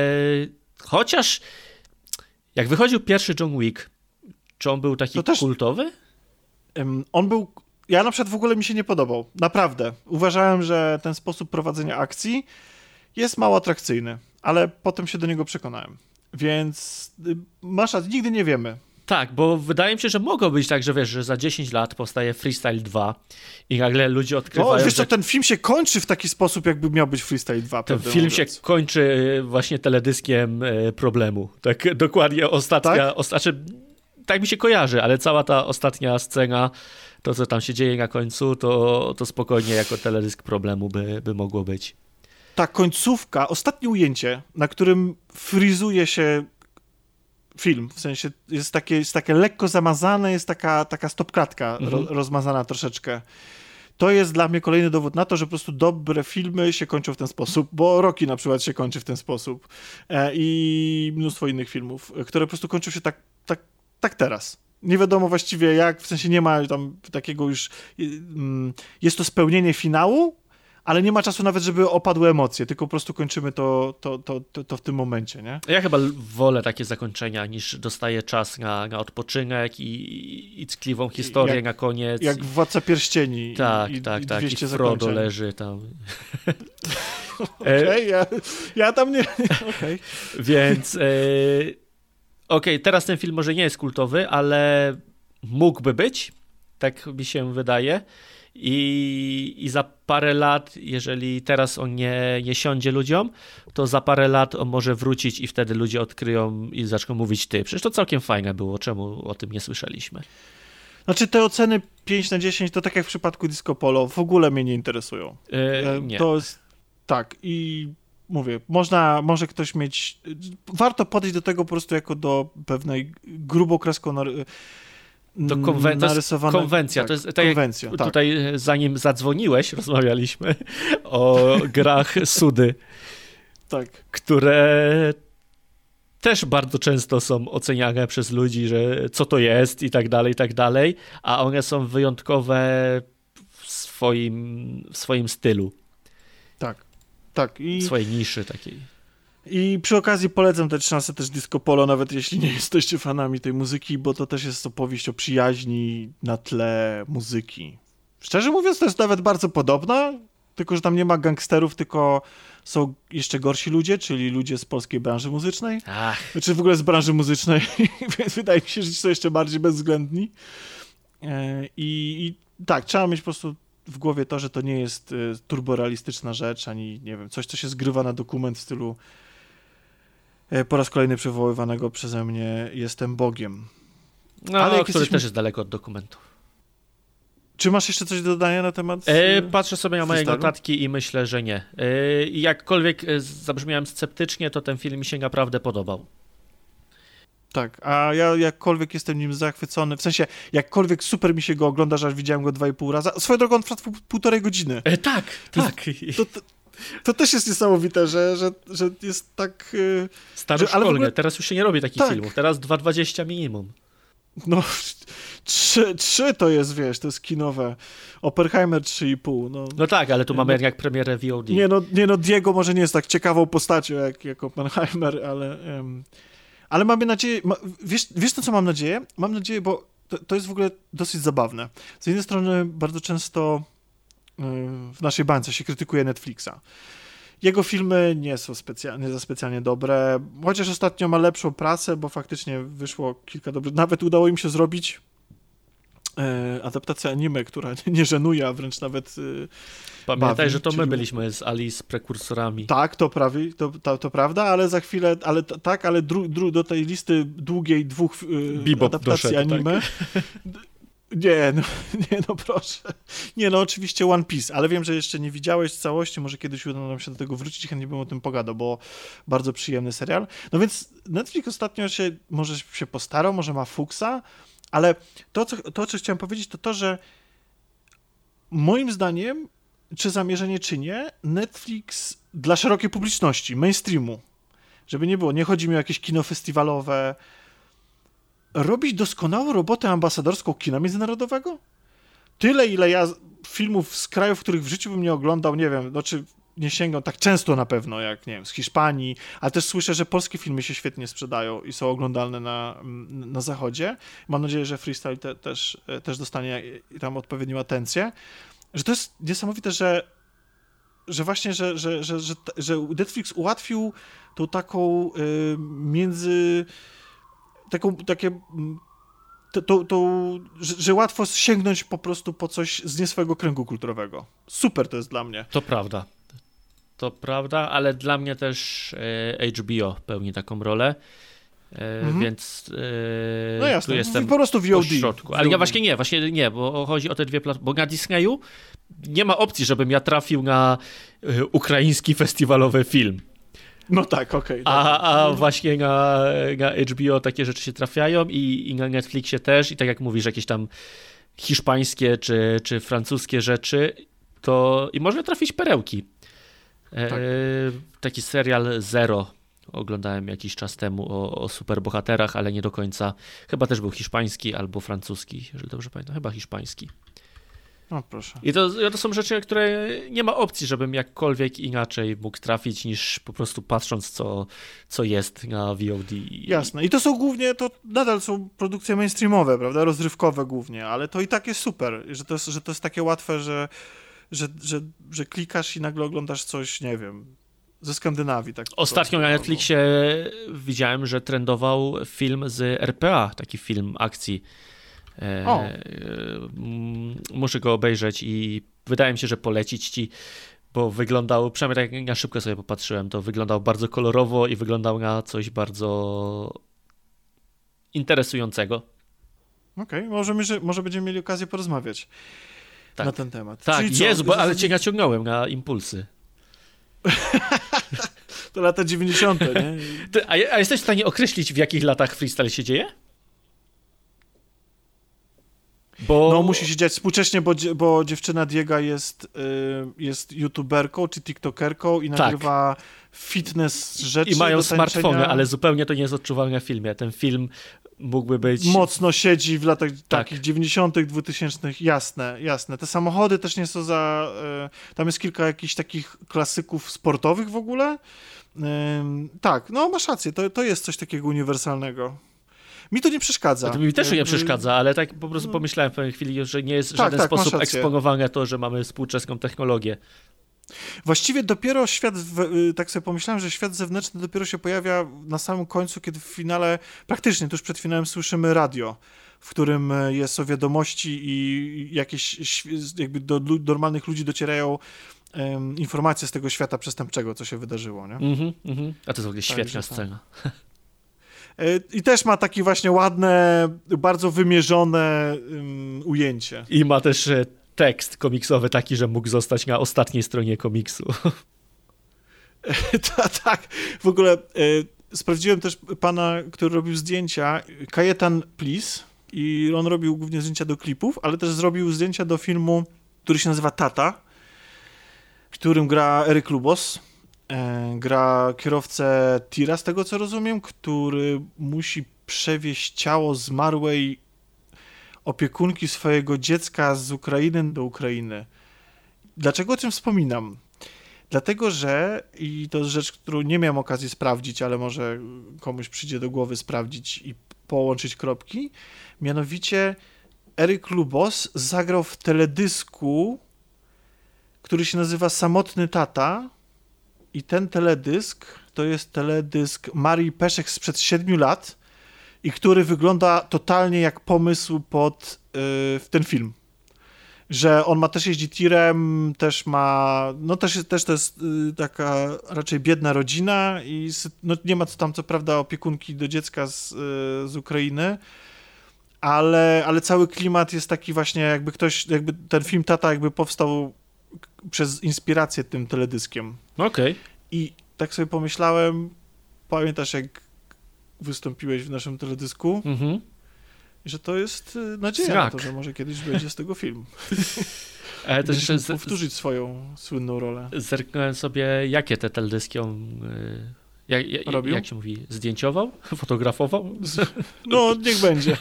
chociaż jak wychodził pierwszy John Wick, czy on był taki też... kultowy? On był ja na przykład w ogóle mi się nie podobał. Naprawdę. Uważałem, że ten sposób prowadzenia akcji jest mało atrakcyjny, ale potem się do niego przekonałem. Więc y, masz nigdy nie wiemy. Tak, bo wydaje mi się, że mogło być tak, że wiesz, że za 10 lat powstaje Freestyle 2 i nagle ludzie odkrywają... No, wiesz co, ten film się kończy w taki sposób, jakby miał być Freestyle 2. Ten film mówiąc. się kończy y, właśnie teledyskiem y, problemu. Tak dokładnie ostatnia... Tak? Znaczy, tak mi się kojarzy, ale cała ta ostatnia scena to, co tam się dzieje na końcu, to, to spokojnie jako teledysk problemu by, by mogło być. Ta końcówka, ostatnie ujęcie, na którym frizuje się film, w sensie jest takie, jest takie lekko zamazane, jest taka, taka stopklatka mhm. ro, rozmazana troszeczkę. To jest dla mnie kolejny dowód na to, że po prostu dobre filmy się kończą w ten sposób, bo Rocky na przykład się kończy w ten sposób e, i mnóstwo innych filmów, które po prostu kończą się tak, tak, tak teraz nie wiadomo właściwie jak, w sensie nie ma tam takiego już, mm, jest to spełnienie finału, ale nie ma czasu nawet, żeby opadły emocje, tylko po prostu kończymy to, to, to, to, to w tym momencie, nie? Ja chyba wolę takie zakończenia, niż dostaję czas na, na odpoczynek i, i ckliwą historię jak, na koniec. Jak Władca Pierścieni. Tak, i, tak, i tak. I Frodo zakończeń. leży tam. [laughs] Okej, okay, ja, ja tam nie... [laughs] Okay. Więc... E okej, okay, teraz ten film może nie jest kultowy, ale mógłby być, tak mi się wydaje. I, I za parę lat, jeżeli teraz on nie, nie siądzie ludziom, to za parę lat on może wrócić i wtedy ludzie odkryją i zaczną mówić ty. Przecież to całkiem fajne było, czemu o tym nie słyszeliśmy? Znaczy te oceny 5 na 10 to tak jak w przypadku Disco Polo w ogóle mnie nie interesują. Yy, nie. To jest tak i mówię, można, może ktoś mieć, warto podejść do tego po prostu jako do pewnej nar- do konwen- narysowanej... To konwencja. Tak, to jest tak konwencja, tak. Tutaj zanim zadzwoniłeś, [laughs] rozmawialiśmy o grach Sudy, tak. które też bardzo często są oceniane przez ludzi, że co to jest i tak dalej, i tak dalej, a one są wyjątkowe w swoim, w swoim stylu. Tak. I, swojej niszy takiej. I przy okazji polecam też szansę też Disco Polo, nawet jeśli nie [laughs] jesteście fanami tej muzyki, bo to też jest opowieść o przyjaźni na tle muzyki. Szczerze mówiąc, to jest nawet bardzo podobna, tylko że tam nie ma gangsterów, tylko są jeszcze gorsi ludzie, czyli ludzie z polskiej branży muzycznej. Ach. Znaczy w ogóle z branży muzycznej, [laughs] więc wydaje mi się, że są jeszcze bardziej bezwzględni. E, I, I tak, trzeba mieć po prostu w głowie to, że to nie jest y, turborealistyczna rzecz, ani nie wiem, coś, co się zgrywa na dokument w stylu e, po raz kolejny przywoływanego przeze mnie Jestem Bogiem. No, Ale który jesteśmy- też jest daleko od dokumentu. Czy masz jeszcze coś do dodania na temat? E, e, patrzę sobie na moje notatki i myślę, że nie. E, jakkolwiek e, zabrzmiałem sceptycznie, to ten film mi się naprawdę podobał. Tak, a ja jakkolwiek jestem nim zachwycony, w sensie jakkolwiek super mi się go ogląda, że aż widziałem go dwa i pół raza. Swoją drogą on trwa pół- półtorej godziny. E, tak, tak. To, to, to też jest niesamowite, że, że, że jest tak... y, Staroszkolnie. ale w ogóle- Teraz już się nie robi takich Tak. filmów. Teraz 2,20 minimum. No, trzy, trzy to jest, wiesz, to jest kinowe. Oppenheimer 3,5, no. No tak, ale tu mamy No. jak premierę VOD. Nie no, nie no, Diego może nie jest tak ciekawą postacią jak, jak Oppenheimer, ale, em, ale mamy nadzieję, ma, wiesz, wiesz na co mam nadzieję? Mam nadzieję, bo to, to jest w ogóle dosyć zabawne. Z jednej strony bardzo często y, w naszej bańce się krytykuje Netflixa. Jego filmy nie są specjalnie, nie za specjalnie dobre, chociaż ostatnio ma lepszą pracę, bo faktycznie wyszło kilka dobrych, nawet udało im się zrobić e, adaptację anime, która [laughs] nie żenuje, a wręcz nawet y, Pamiętaj, bawi, że to my byliśmy z Alice prekursorami. Tak, to prawie, to, to, to prawda, ale za chwilę, ale tak, ale dru, dru, do tej listy długiej dwóch yy, Bebop adaptacji doszedł, tak? anime. D- [laughs] Nie, no, [laughs] nie, no proszę. Nie, no oczywiście One Piece, ale wiem, że jeszcze nie widziałeś całości, może kiedyś uda nam się do tego wrócić chętnie bym o tym pogadał, bo bardzo przyjemny serial. No więc Netflix ostatnio się, może się postarał, może ma fuksa, ale to, co, to, co chciałem powiedzieć, to to, że moim zdaniem, czy zamierzenie, czy nie, Netflix dla szerokiej publiczności, mainstreamu, żeby nie było, nie chodzi mi o jakieś kino festiwalowe, robi doskonałą robotę ambasadorską kina międzynarodowego? Tyle, ile ja filmów z krajów, których w życiu bym nie oglądał, nie wiem, znaczy nie sięgam tak często na pewno, jak nie wiem, z Hiszpanii, ale też słyszę, że polskie filmy się świetnie sprzedają i są oglądalne na, mm, na zachodzie. Mam nadzieję, że freestyle te, też, e, też dostanie tam odpowiednią atencję. Że to jest niesamowite, że, że właśnie, że, że, że, że, że Netflix ułatwił tą taką y, między taką, takie to, to, to, że, że łatwo sięgnąć po prostu po coś z nie swojego kręgu kulturowego. Super to jest dla mnie. To prawda. To prawda, ale dla mnie też e, HBO pełni taką rolę. E, Mhm. Więc e, No jasne, tu jestem po prostu po VOD. środku. Ale VOD. ja właśnie nie, właśnie nie, bo chodzi o te dwie platformy. Bo na Disneyu nie ma opcji, żebym ja trafił na ukraiński festiwalowy film. No tak, okej. A, a właśnie na, na HBO takie rzeczy się trafiają i, i na Netflixie też. I tak jak mówisz, jakieś tam hiszpańskie czy, czy francuskie rzeczy, to i można trafić perełki. E, Tak. taki serial Zero oglądałem jakiś czas temu o, o superbohaterach, ale nie do końca. Chyba też był hiszpański albo francuski, jeżeli dobrze pamiętam. Chyba hiszpański. No proszę. I to, to są rzeczy, które nie ma opcji, żebym jakkolwiek inaczej mógł trafić, niż po prostu patrząc, co, co jest na VOD. Jasne. I to są głównie, to nadal są produkcje mainstreamowe, prawda? Rozrywkowe głównie, ale to i tak jest super, że to jest, że to jest takie łatwe, że, że, że, że klikasz i nagle oglądasz coś, nie wiem, ze Skandynawii. Tak Ostatnio na albo- Netflixie widziałem, że trendował film z RPA, taki film akcji. E, O. mm, muszę go obejrzeć i wydaje mi się, że polecić ci, bo wyglądał, przynajmniej tak ja szybko sobie popatrzyłem, to wyglądał bardzo kolorowo i wyglądał na coś bardzo interesującego. Okej, może, my- że- może będziemy mieli okazję porozmawiać Tak. na ten temat. Tak, Czyli Jezu, bo, ale cię naciągnąłem na impulsy. [laughs] To lata 90., nie? Ty, a, a jesteś w stanie określić, w jakich latach freestyle się dzieje? Bo... No musi się dziać współcześnie, bo, bo dziewczyna Diega jest, y, jest youtuberką czy tiktokerką i Tak. nagrywa fitness rzeczy I mają smartfony, ale zupełnie to nie jest odczuwalne w filmie. Ten film mógłby być... Mocno siedzi w latach Tak. takich 90., 2000, jasne, jasne. Te samochody też nie są za. y, tam jest kilka jakichś takich klasyków sportowych w ogóle. Tak, no masz rację, to, to jest coś takiego uniwersalnego. Mi to nie przeszkadza. To mi też nie przeszkadza, ale tak po prostu pomyślałem w pewnej chwili, że nie jest w Tak, żaden tak, sposób eksponowane to, że mamy współczesną technologię. Właściwie dopiero świat, y, tak sobie pomyślałem, że świat zewnętrzny dopiero się pojawia na samym końcu, kiedy w finale, praktycznie tuż przed finałem słyszymy radio, w którym y, jest o wiadomości i jakieś jakby do normalnych ludzi docierają em, informacje z tego świata przestępczego, co się wydarzyło, nie? Mhm, mhm. A to jest w ogóle świetna Także tak. scena. E, I też ma takie właśnie ładne, bardzo wymierzone um, ujęcie. I ma też e, tekst komiksowy taki, że mógł zostać na ostatniej stronie komiksu. [laughs] [laughs] Ta- tak, w ogóle e, sprawdziłem też pana, który robił zdjęcia, Kajetan Plis i on robił głównie zdjęcia do klipów, ale też zrobił zdjęcia do filmu, który się nazywa Tata, w którym gra Eryk Lubos. E, gra kierowcę tira, z tego co rozumiem, który musi przewieźć ciało zmarłej opiekunki swojego dziecka z Ukrainy do Ukrainy. Dlaczego o tym wspominam? Dlatego, że, i to jest rzecz, którą nie miałem okazji sprawdzić, ale może komuś przyjdzie do głowy sprawdzić i połączyć kropki, mianowicie Eryk Lubos zagrał w teledysku, który się nazywa Samotny Tata i ten teledysk to jest teledysk Marii Peszek sprzed 7 lat i który wygląda totalnie jak pomysł pod yy, ten film. Że on ma też jeździ tirem, też ma, no też, też to jest y, taka raczej biedna rodzina i no nie ma tam co prawda opiekunki do dziecka z, y, z Ukrainy, ale, ale cały klimat jest taki właśnie jakby ktoś, jakby ten film Tata jakby powstał przez inspirację tym teledyskiem. Okej. I tak sobie pomyślałem, pamiętasz jak wystąpiłeś w naszym teledysku, Mhm. że to jest y, nadzieja na to, że może kiedyś będzie z tego film. [laughs] Ale też jeszcze powtórzyć swoją słynną rolę. zerknąłem sobie, jakie te teledyski on, y, jak, jak, jak się mówi, zdjęciował? [laughs] Fotografował? No, niech będzie.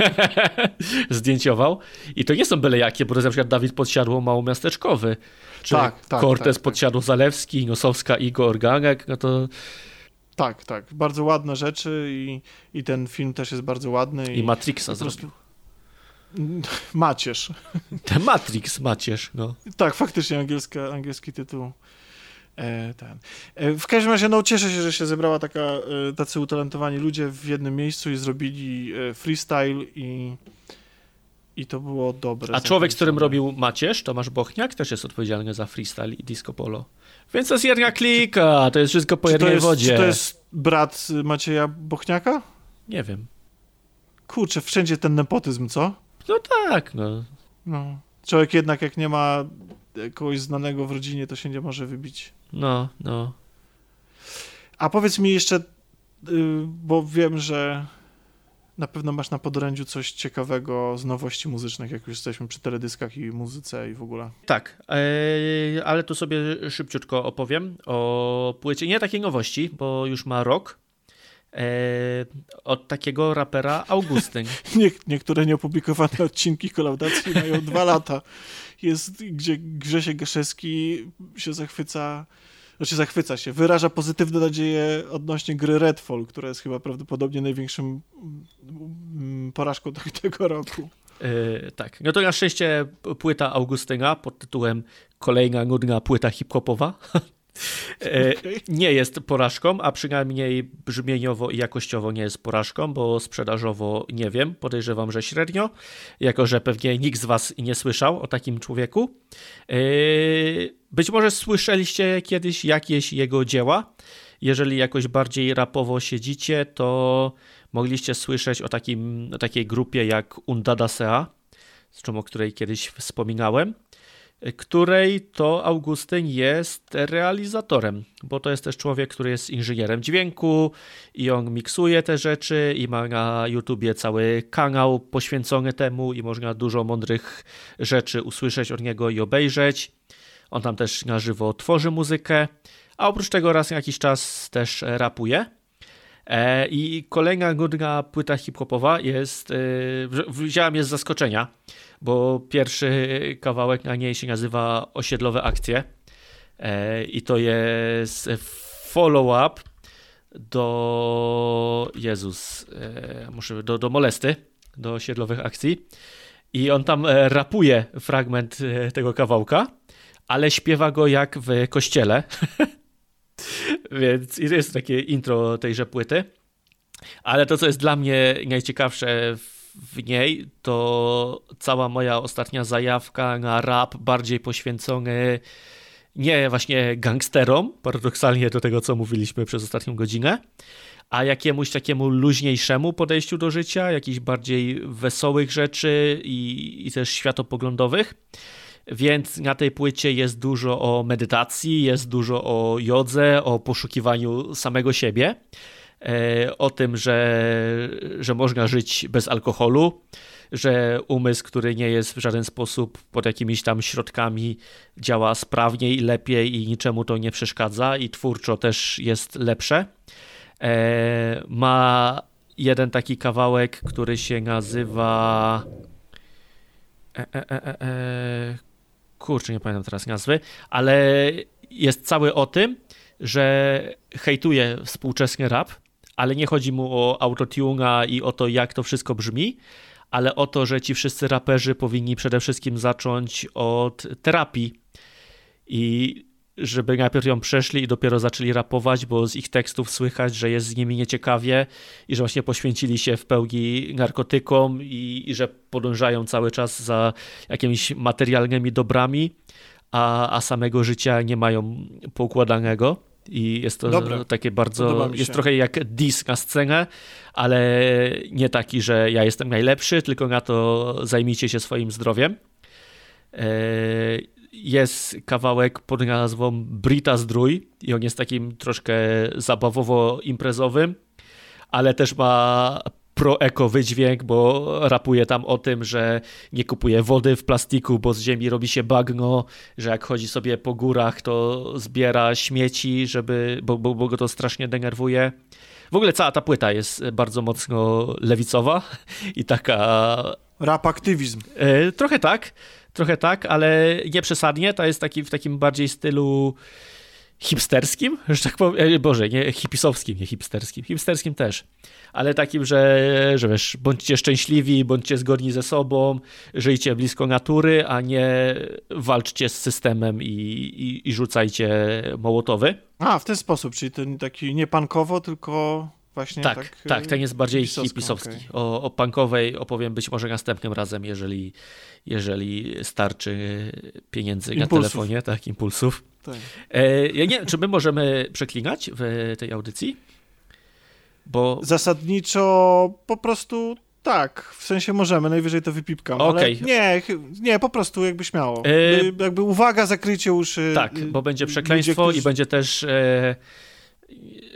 [laughs] Zdjęciował. I to nie są byle jakie, bo to jest na przykład Dawid Podsiadło Małomiasteczkowy, czy Tak, tak, Cortez tak, tak. Podsiadło Zalewski, Nosowska Igor Gagek, no to Tak, tak. Bardzo ładne rzeczy i, i ten film też jest bardzo ładny. i Matrixa po prostu- zrobił. Macierz. [laughs] Ten Matrix, Macierz, no. Tak, faktycznie angielska, angielski tytuł. E, ten. E, w każdym razie, no cieszę się, że się zebrała taka, e, tacy utalentowani ludzie w jednym miejscu i zrobili freestyle i, i to było dobre. A człowiek, z którym robił Macierz, Tomasz Bochniak, też jest odpowiedzialny za freestyle i disco polo. Więc to jest jedna klika, to jest wszystko po Czy jednej jest, wodzie. czy to jest brat y, Macieja Bochniaka? Nie wiem. Kurczę, wszędzie ten nepotyzm, co? No tak, no. No. Człowiek jednak jak nie ma kogoś znanego w rodzinie, to się nie może wybić. No, no. A powiedz mi jeszcze, y, bo wiem, że na pewno masz na podorędziu coś ciekawego z nowości muzycznych, jak już jesteśmy przy teledyskach i muzyce i w ogóle. Tak, e, ale tu sobie szybciutko opowiem o płycie. Nie takiej nowości, bo już ma rok. E, od takiego rapera Augustyn. [laughs] Nie, niektóre nieopublikowane odcinki kolaudacji mają dwa lata. Jest, gdzie Grzesiek Gaszewski się zachwyca, znaczy zachwyca się, wyraża pozytywne nadzieje odnośnie gry Redfall, która jest chyba prawdopodobnie największym mm, porażką te- tego roku. E, tak, no to na szczęście płyta Augustyna pod tytułem Kolejna nudna płyta hip-hopowa. [laughs] E, nie jest porażką, a przynajmniej brzmieniowo i jakościowo nie jest porażką, bo sprzedażowo nie wiem, podejrzewam, że średnio, jako że pewnie nikt z Was nie słyszał o takim człowieku. E, Być może słyszeliście kiedyś jakieś jego dzieła. Jeżeli jakoś bardziej rapowo siedzicie, to mogliście słyszeć o, takim, o takiej grupie jak Undada Sea, zresztą o której kiedyś wspominałem której to Augustyn jest realizatorem, bo to jest też człowiek, który jest inżynierem dźwięku i on miksuje te rzeczy i ma na YouTubie cały kanał poświęcony temu i można dużo mądrych rzeczy usłyszeć od niego i obejrzeć. On tam też na żywo tworzy muzykę, a oprócz tego raz na jakiś czas też rapuje. E, I kolejna nudna płyta hip-hopowa jest, e, wzi- wziąłem je z zaskoczenia, bo pierwszy kawałek na niej się nazywa Osiedlowe Akcje e, i to jest follow-up do Jezus, e, muszę, do, do Molesty, do Osiedlowych Akcji i on tam e, rapuje fragment tego kawałka, ale śpiewa go jak w kościele. [laughs] Więc jest takie intro tejże płyty. Ale to, co jest dla mnie najciekawsze w- w niej, to cała moja ostatnia zajawka na rap bardziej poświęcony nie właśnie gangsterom, paradoksalnie do tego, co mówiliśmy przez ostatnią godzinę, a jakiemuś takiemu luźniejszemu podejściu do życia, jakichś bardziej wesołych rzeczy i, i też światopoglądowych. Więc na tej płycie jest dużo o medytacji, jest dużo o jodze, o poszukiwaniu samego siebie, o tym, że, że można żyć bez alkoholu, że umysł, który nie jest w żaden sposób pod jakimiś tam środkami, działa sprawniej, lepiej i niczemu to nie przeszkadza i twórczo też jest lepsze. E, ma jeden taki kawałek, który się nazywa. E, e, e, e, kurczę, nie pamiętam teraz nazwy, ale jest cały o tym, że hejtuje współczesny rap, ale nie chodzi mu o autotuna i o to, jak to wszystko brzmi, ale o to, że ci wszyscy raperzy powinni przede wszystkim zacząć od terapii i żeby najpierw ją przeszli i dopiero zaczęli rapować, bo z ich tekstów słychać, że jest z nimi nieciekawie i że właśnie poświęcili się w pełni narkotykom i, i że podążają cały czas za jakimiś materialnymi dobrami, a, a samego życia nie mają poukładanego. I jest to Dobre. takie bardzo. Jest trochę jak diss na scenę, ale nie taki, że ja jestem najlepszy, tylko na to zajmijcie się swoim zdrowiem. Eee, jest kawałek pod nazwą Brita Zdrój i on jest takim troszkę zabawowo-imprezowym, ale też ma pro-eko wydźwięk, bo rapuje tam o tym, że nie kupuje wody w plastiku, bo z ziemi robi się bagno, że jak chodzi sobie po górach, to zbiera śmieci, żeby, bo, bo, bo go to strasznie denerwuje. W ogóle cała ta płyta jest bardzo mocno lewicowa i taka... Rap aktywizm. E, trochę tak, trochę tak, ale nie przesadnie. To jest taki, w takim bardziej stylu hipsterskim, [laughs] że tak powiem, e, Boże, nie hipisowskim, nie hipsterskim, hipsterskim też, ale takim, że, że wiesz, bądźcie szczęśliwi, bądźcie zgodni ze sobą, żyjcie blisko natury, a nie walczcie z systemem i, i, i rzucajcie mołotowy. A, w ten sposób, czyli ten taki nie pankowo, tylko właśnie tak. Tak, tak, ten jest bardziej hipisowski. okej. O, o punkowej opowiem być może następnym razem, jeżeli, jeżeli starczy pieniędzy Impulsów. na telefonie, tak, impulsów. Tak. E, ja nie wiem, czy my możemy przeklinać w tej audycji? Bo Zasadniczo po prostu tak, w sensie możemy, najwyżej to wypipkam, ale nie, nie, po prostu jakby śmiało. E, Jakby, uwaga, zakryjcie uszy. tak, y, bo będzie ludzie, przekleństwo którzy- i będzie też e,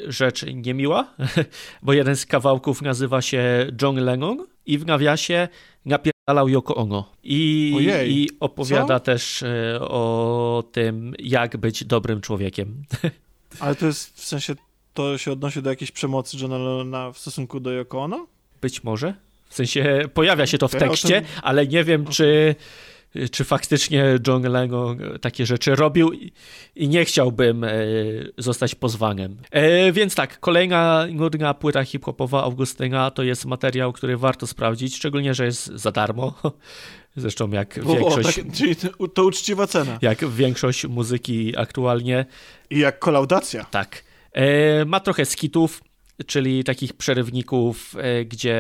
rzecz niemiła, [laughs] bo jeden z kawałków nazywa się John Lennon i w nawiasie napierdalał Yoko Ono. I, Ojej, i opowiada co? też e, o tym, jak być dobrym człowiekiem. [laughs] Ale to jest, w sensie, to się odnosi do jakiejś przemocy Johna Lennona w stosunku do Yoko Ono? Być może. W sensie pojawia się to w tekście, ale nie wiem, czy, czy faktycznie John Lennon takie rzeczy robił i, nie chciałbym e, zostać pozwanym. E, więc tak, kolejna nudna płyta hip-hopowa Augustyna to jest materiał, który warto sprawdzić, szczególnie, że jest za darmo. [laughs] Zresztą jak O, o, większość, tak, czyli to, to uczciwa cena. jak większość muzyki aktualnie. I jak kolaudacja. Tak. E, ma trochę skitów, czyli takich przerywników, e, gdzie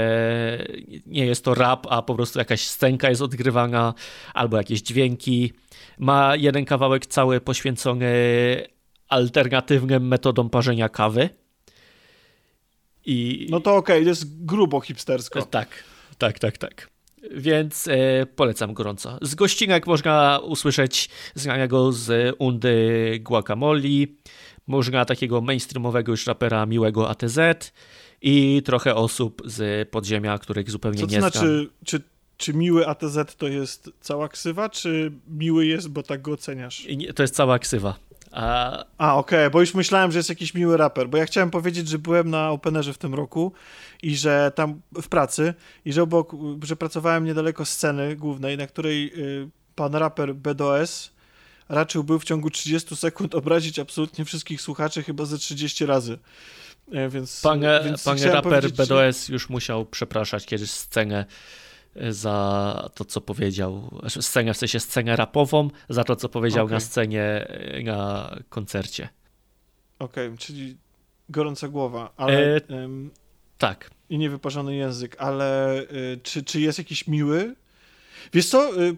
nie jest to rap, a po prostu jakaś scenka jest odgrywana, albo jakieś dźwięki. Ma jeden kawałek cały poświęcony alternatywnym metodom parzenia kawy. I No to okej, to jest grubo hipstersko. tak, tak, tak, tak. Więc e, polecam gorąco. Z gościnek można usłyszeć znanego z Undy Guacamole, można takiego mainstreamowego już rapera miłego ATZ i trochę osób z podziemia, których zupełnie Co to nie znam. znaczy, czy, czy miły ATZ to jest cała ksywa, czy miły jest, bo tak go oceniasz? Nie- To jest cała ksywa. A, A, okej, bo już myślałem, że jest jakiś miły raper, bo ja chciałem powiedzieć, że byłem na Openerze w tym roku i że tam w pracy i że obok, że pracowałem niedaleko sceny głównej, na której y, pan raper BDOS raczył był w ciągu 30 sekund obrazić absolutnie wszystkich słuchaczy chyba ze 30 razy. E, Więc, pan, więc pan chciałem raper BDS już musiał przepraszać kiedyś scenę za to, co powiedział. Znaczy Scenę, w sensie scenę rapową, za to, co powiedział Okej. na scenie e, na koncercie. Okej, czyli gorąca głowa, ale E, Tak. i niewyparzony język, ale y, czy, czy jest jakiś miły? Wiesz co, y,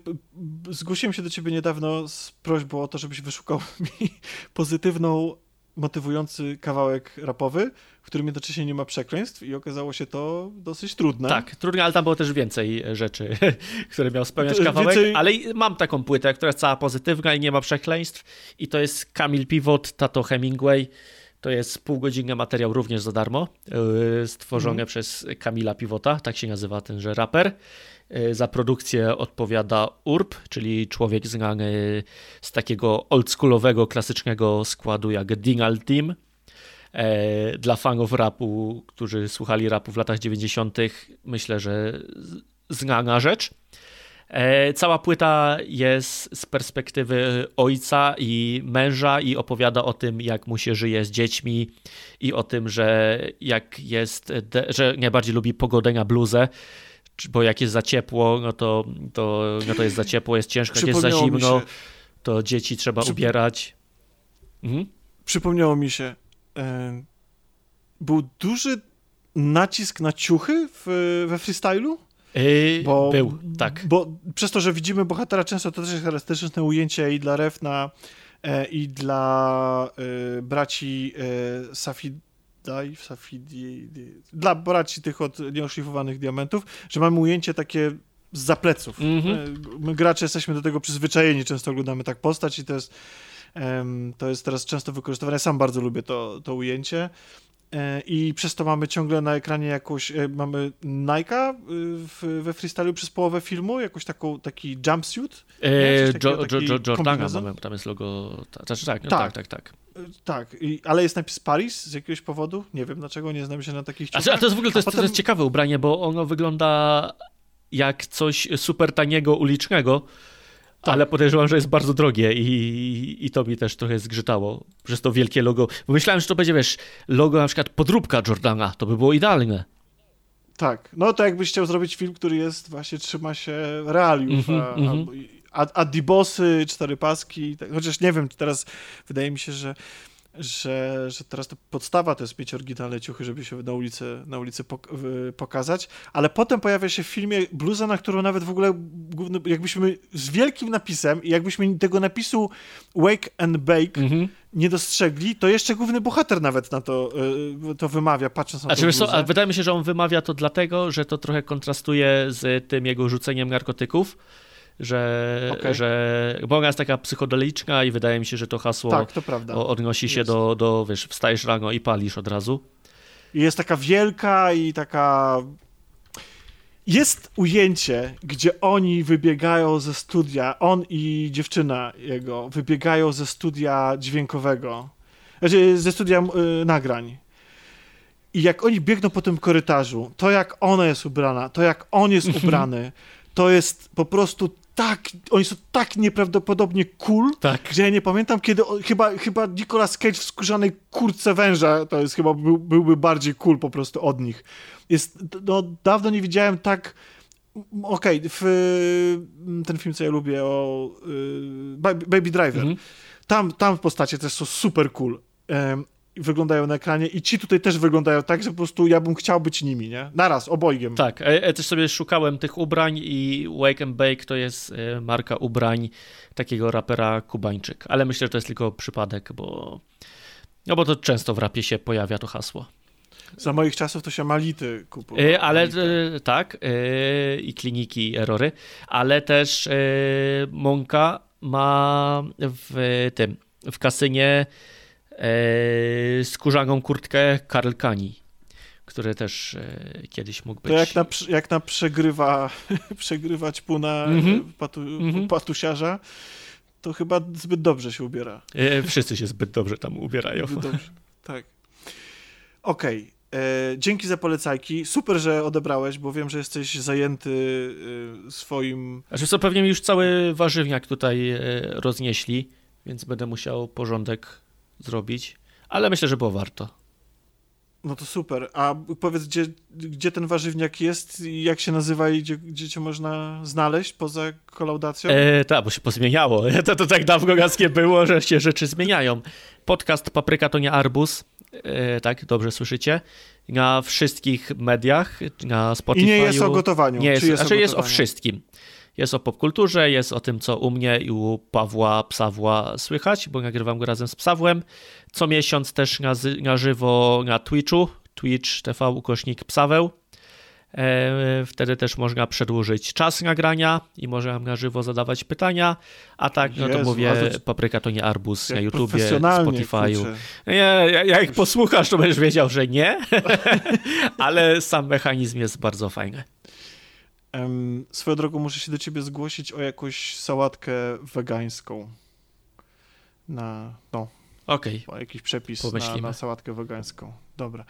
zgłosiłem się do ciebie niedawno z prośbą o to, żebyś wyszukał [laughs] mi pozytywną, motywujący kawałek rapowy, w którym jednocześnie nie ma przekleństw i okazało się to dosyć trudne. Tak, trudno, ale tam było też więcej rzeczy, [laughs] które miał spełniać To kawałek, więcej- ale mam taką płytę, która jest cała pozytywna i nie ma przekleństw i to jest Kamil Pivot, Tato Hemingway. To jest półgodzinny materiał również za darmo, yy, stworzony Mhm. przez Kamila Pivota, tak się nazywa tenże raper. Yy, Za produkcję odpowiada Urb, czyli człowiek znany z takiego oldschoolowego, klasycznego składu jak Dingal Team. E, Dla fanów rapu, którzy słuchali rapu w latach 90., myślę, że znana rzecz. E, Cała płyta jest z perspektywy ojca i męża i opowiada o tym, jak mu się żyje z dziećmi i o tym, że jak jest, że najbardziej lubi pogodę na bluzę, bo jak jest za ciepło, no to, to, no to jest za ciepło, jest ciężko, jak jest za zimno, się, to dzieci trzeba Przyp- ubierać. Mhm. przypomniało mi się, e, był duży nacisk na ciuchy w, we freestylu? Yy, Bo, Był, tak. Bo przez to, że widzimy bohatera często, to też jest charakterystyczne ujęcie i dla Refna, e, i dla e, braci e, Safidaj, Safidi, dla braci tych od nieoszlifowanych diamentów, że mamy ujęcie takie z zapleców. Mhm. E, My gracze jesteśmy do tego przyzwyczajeni, często oglądamy tak postać i to jest, em, to jest teraz często wykorzystywane. Ja sam bardzo lubię to, to ujęcie. E, I przez to mamy ciągle na ekranie jakąś, e, mamy Nike'a w, we freestylu przez połowę filmu, jakoś taką, taki jumpsuit. Takiego, taki Jo- Jordana mamy, tam jest logo, znaczy tak, no Tak. tak, tak, tak. E, Tak, i, ale jest napis Paris z jakiegoś powodu, nie wiem dlaczego, nie znam się na takich Znaczy, a ciuchach. to jest w ogóle to jest, potem- to jest ciekawe ubranie, bo ono wygląda jak coś super taniego, ulicznego, Tak. ale podejrzewam, że jest bardzo drogie i, i to mi też trochę zgrzytało przez to wielkie logo. Bo myślałem, że to będzie, wiesz, logo na przykład podróbka Jordana, to by było idealne. Tak, no to jakbyś chciał zrobić film, który jest, właśnie trzyma się realiów, Mhm, a, mhm. a, a, a dibosy, cztery paski, tak, chociaż nie wiem, teraz wydaje mi się, że że, że teraz to podstawa to jest mieć oryginalne ciuchy, żeby się na ulicy, na ulicy pokazać, ale potem pojawia się w filmie bluza, na którą nawet w ogóle jakbyśmy z wielkim napisem i jakbyśmy tego napisu Wake and Bake Mhm. nie dostrzegli, to jeszcze główny bohater nawet na to, y, to wymawia, patrząc na Znaczy, to wiesz co, a wydaje mi się, że on wymawia to dlatego, że to trochę kontrastuje z tym jego rzuceniem narkotyków, że, Okej. że bo ona jest taka psychodeliczna i wydaje mi się, że to hasło Tak, to odnosi się Jest. do, do, wiesz, wstajesz rano i palisz od razu. I jest taka wielka i taka. Jest ujęcie, gdzie oni wybiegają ze studia, on i dziewczyna jego wybiegają ze studia dźwiękowego, znaczy ze studia y, nagrań. I jak oni biegną po tym korytarzu, to jak ona jest ubrana, to jak on jest ubrany, to jest po prostu tak, oni są tak nieprawdopodobnie cool, Tak. gdzie ja nie pamiętam, kiedy chyba, chyba Nicolas Cage w skórzanej kurtce węża, to jest chyba był, byłby bardziej cool po prostu od nich. Jest, no, dawno nie widziałem tak okej, w y, ten film, co ja lubię o y, Baby, Driver, Mhm. tam, tam postacie też są super cool. Wyglądają na ekranie i ci tutaj też wyglądają tak, że po prostu ja bym chciał być nimi, nie? Naraz, obojgiem. Tak, ja ja też sobie szukałem tych ubrań i Wake and Bake to jest e, marka ubrań takiego rapera Kubańczyk, ale myślę, że to jest tylko przypadek, bo no bo to często w rapie się pojawia to hasło. Za moich czasów to się mality kupowało. E, ale e, tak, e, i kliniki, i erory, ale też e, Monka ma w tym, w kasynie e, skórzaną kurtkę Karl Kani, który też e, kiedyś mógł być. To jak na, jak na przegrywa, [laughs] przegrywać puna Mhm. patu, Mhm. patusiarza, to chyba zbyt dobrze się ubiera. E, Wszyscy się zbyt dobrze tam ubierają. Zbyt dobrze. Tak. Okej. E, Dzięki za polecajki. Super, że odebrałeś, bo wiem, że jesteś zajęty e, swoim. Znaczy co, pewnie mi już cały warzywniak tutaj e, roznieśli, więc będę musiał porządek zrobić, ale myślę, że było warto. No to super. A powiedz, gdzie, gdzie ten warzywniak jest, jak się nazywa i gdzie, gdzie cię można znaleźć poza kolaudacją? E, tak, bo się pozmieniało. [laughs] To, to tak dawno raz nie było, że się rzeczy zmieniają. Podcast Papryka to nie arbuz. E, tak, dobrze słyszycie. Na wszystkich mediach, na Spotify. I nie jest o gotowaniu. Nie jest, Czy jest znaczy o jest o wszystkim. Jest o popkulturze, jest o tym, co u mnie i u Pawła Psawła słychać, bo nagrywam go razem z Psawłem. Co miesiąc też na, na żywo na Twitchu, Twitch TV ukośnik Psaweł. E, Wtedy też można przedłużyć czas nagrania i można na żywo zadawać pytania. A tak, no to Jezu, mówię, to- Papryka to nie Arbus na YouTubie, Spotify'u. Nie, jak- jak posłuchasz, to będziesz wiedział, że nie, [laughs] ale sam mechanizm jest bardzo fajny. Em, swoją drogą muszę się do ciebie zgłosić o jakąś sałatkę wegańską. Na, no, Okej, o jakiś przepis na, na sałatkę wegańską. Dobra.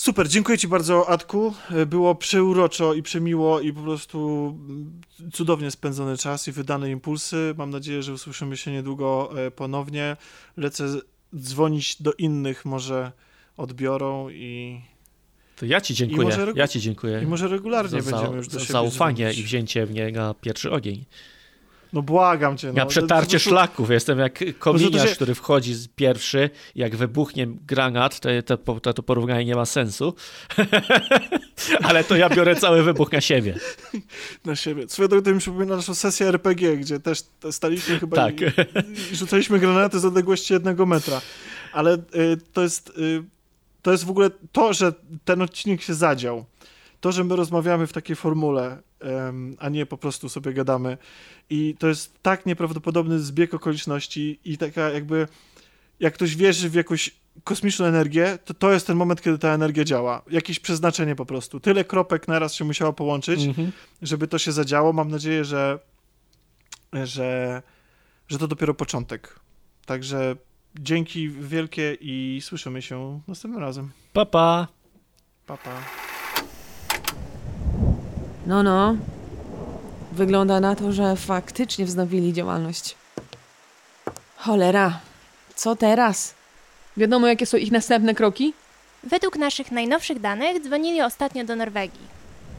Super, dziękuję ci bardzo, Adku. E, Było przeuroczo i przemiło i po prostu mm, cudownie spędzony czas i wydane impulsy. Mam nadzieję, że usłyszymy się niedługo e, ponownie. Lecę dzwonić do innych, może odbiorą i, to ja ci dziękuję, może ja ci dziękuję i może regularnie za, będziemy już do za siebie zaufanie dzwonić. i wzięcie mnie na pierwszy ogień. No błagam cię. No. Na przetarcie To- to- szlaków. Jestem jak to kominiarz, się- który wchodzi z pierwszy. Jak wybuchnie granat, to, to, to, to porównanie nie ma sensu. [laughs] Ale to ja biorę cały wybuch na siebie. [laughs] Na siebie. Swoją drogą to mi przypomina naszą sesję RPG, gdzie też staliśmy chyba Tak. i, i rzucaliśmy granaty z odległości jednego metra. Ale y, to jest y, to jest w ogóle to, że ten odcinek się zadział. To, że my rozmawiamy w takiej formule, a nie po prostu sobie gadamy. I to jest tak nieprawdopodobny zbieg okoliczności i taka jakby jak ktoś wierzy w jakąś kosmiczną energię, to to jest ten moment, kiedy ta energia działa. Jakieś przeznaczenie po prostu. Tyle kropek naraz się musiało połączyć, Mhm. żeby to się zadziało. Mam nadzieję, że, że, że to dopiero początek. Także dzięki wielkie i słyszymy się następnym razem. Pa, pa. Pa, pa. No, no. Wygląda na to, że faktycznie wznowili działalność. Cholera. Co teraz? Wiadomo, jakie są ich następne kroki? Według naszych najnowszych danych dzwonili ostatnio do Norwegii.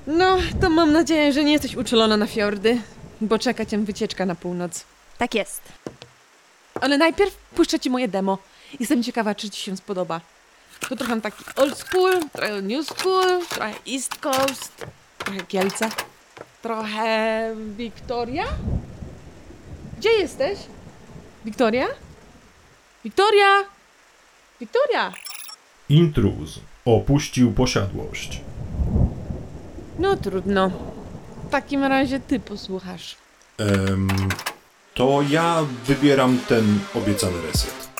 No, to mam nadzieję, że nie jesteś uczulona na fiordy, bo czeka cię wycieczka na północ. Tak jest. Ale najpierw puszczę ci moje demo. Jestem ciekawa, czy ci się spodoba. To trochę taki old school, trochę new school, trochę east coast, trochę Kielce, trochę Wiktoria. Gdzie jesteś? Wiktoria? Wiktoria! Wiktoria! Intruz opuścił posiadłość. No trudno. W takim razie ty posłuchasz. Em, to ja wybieram ten obiecany reset.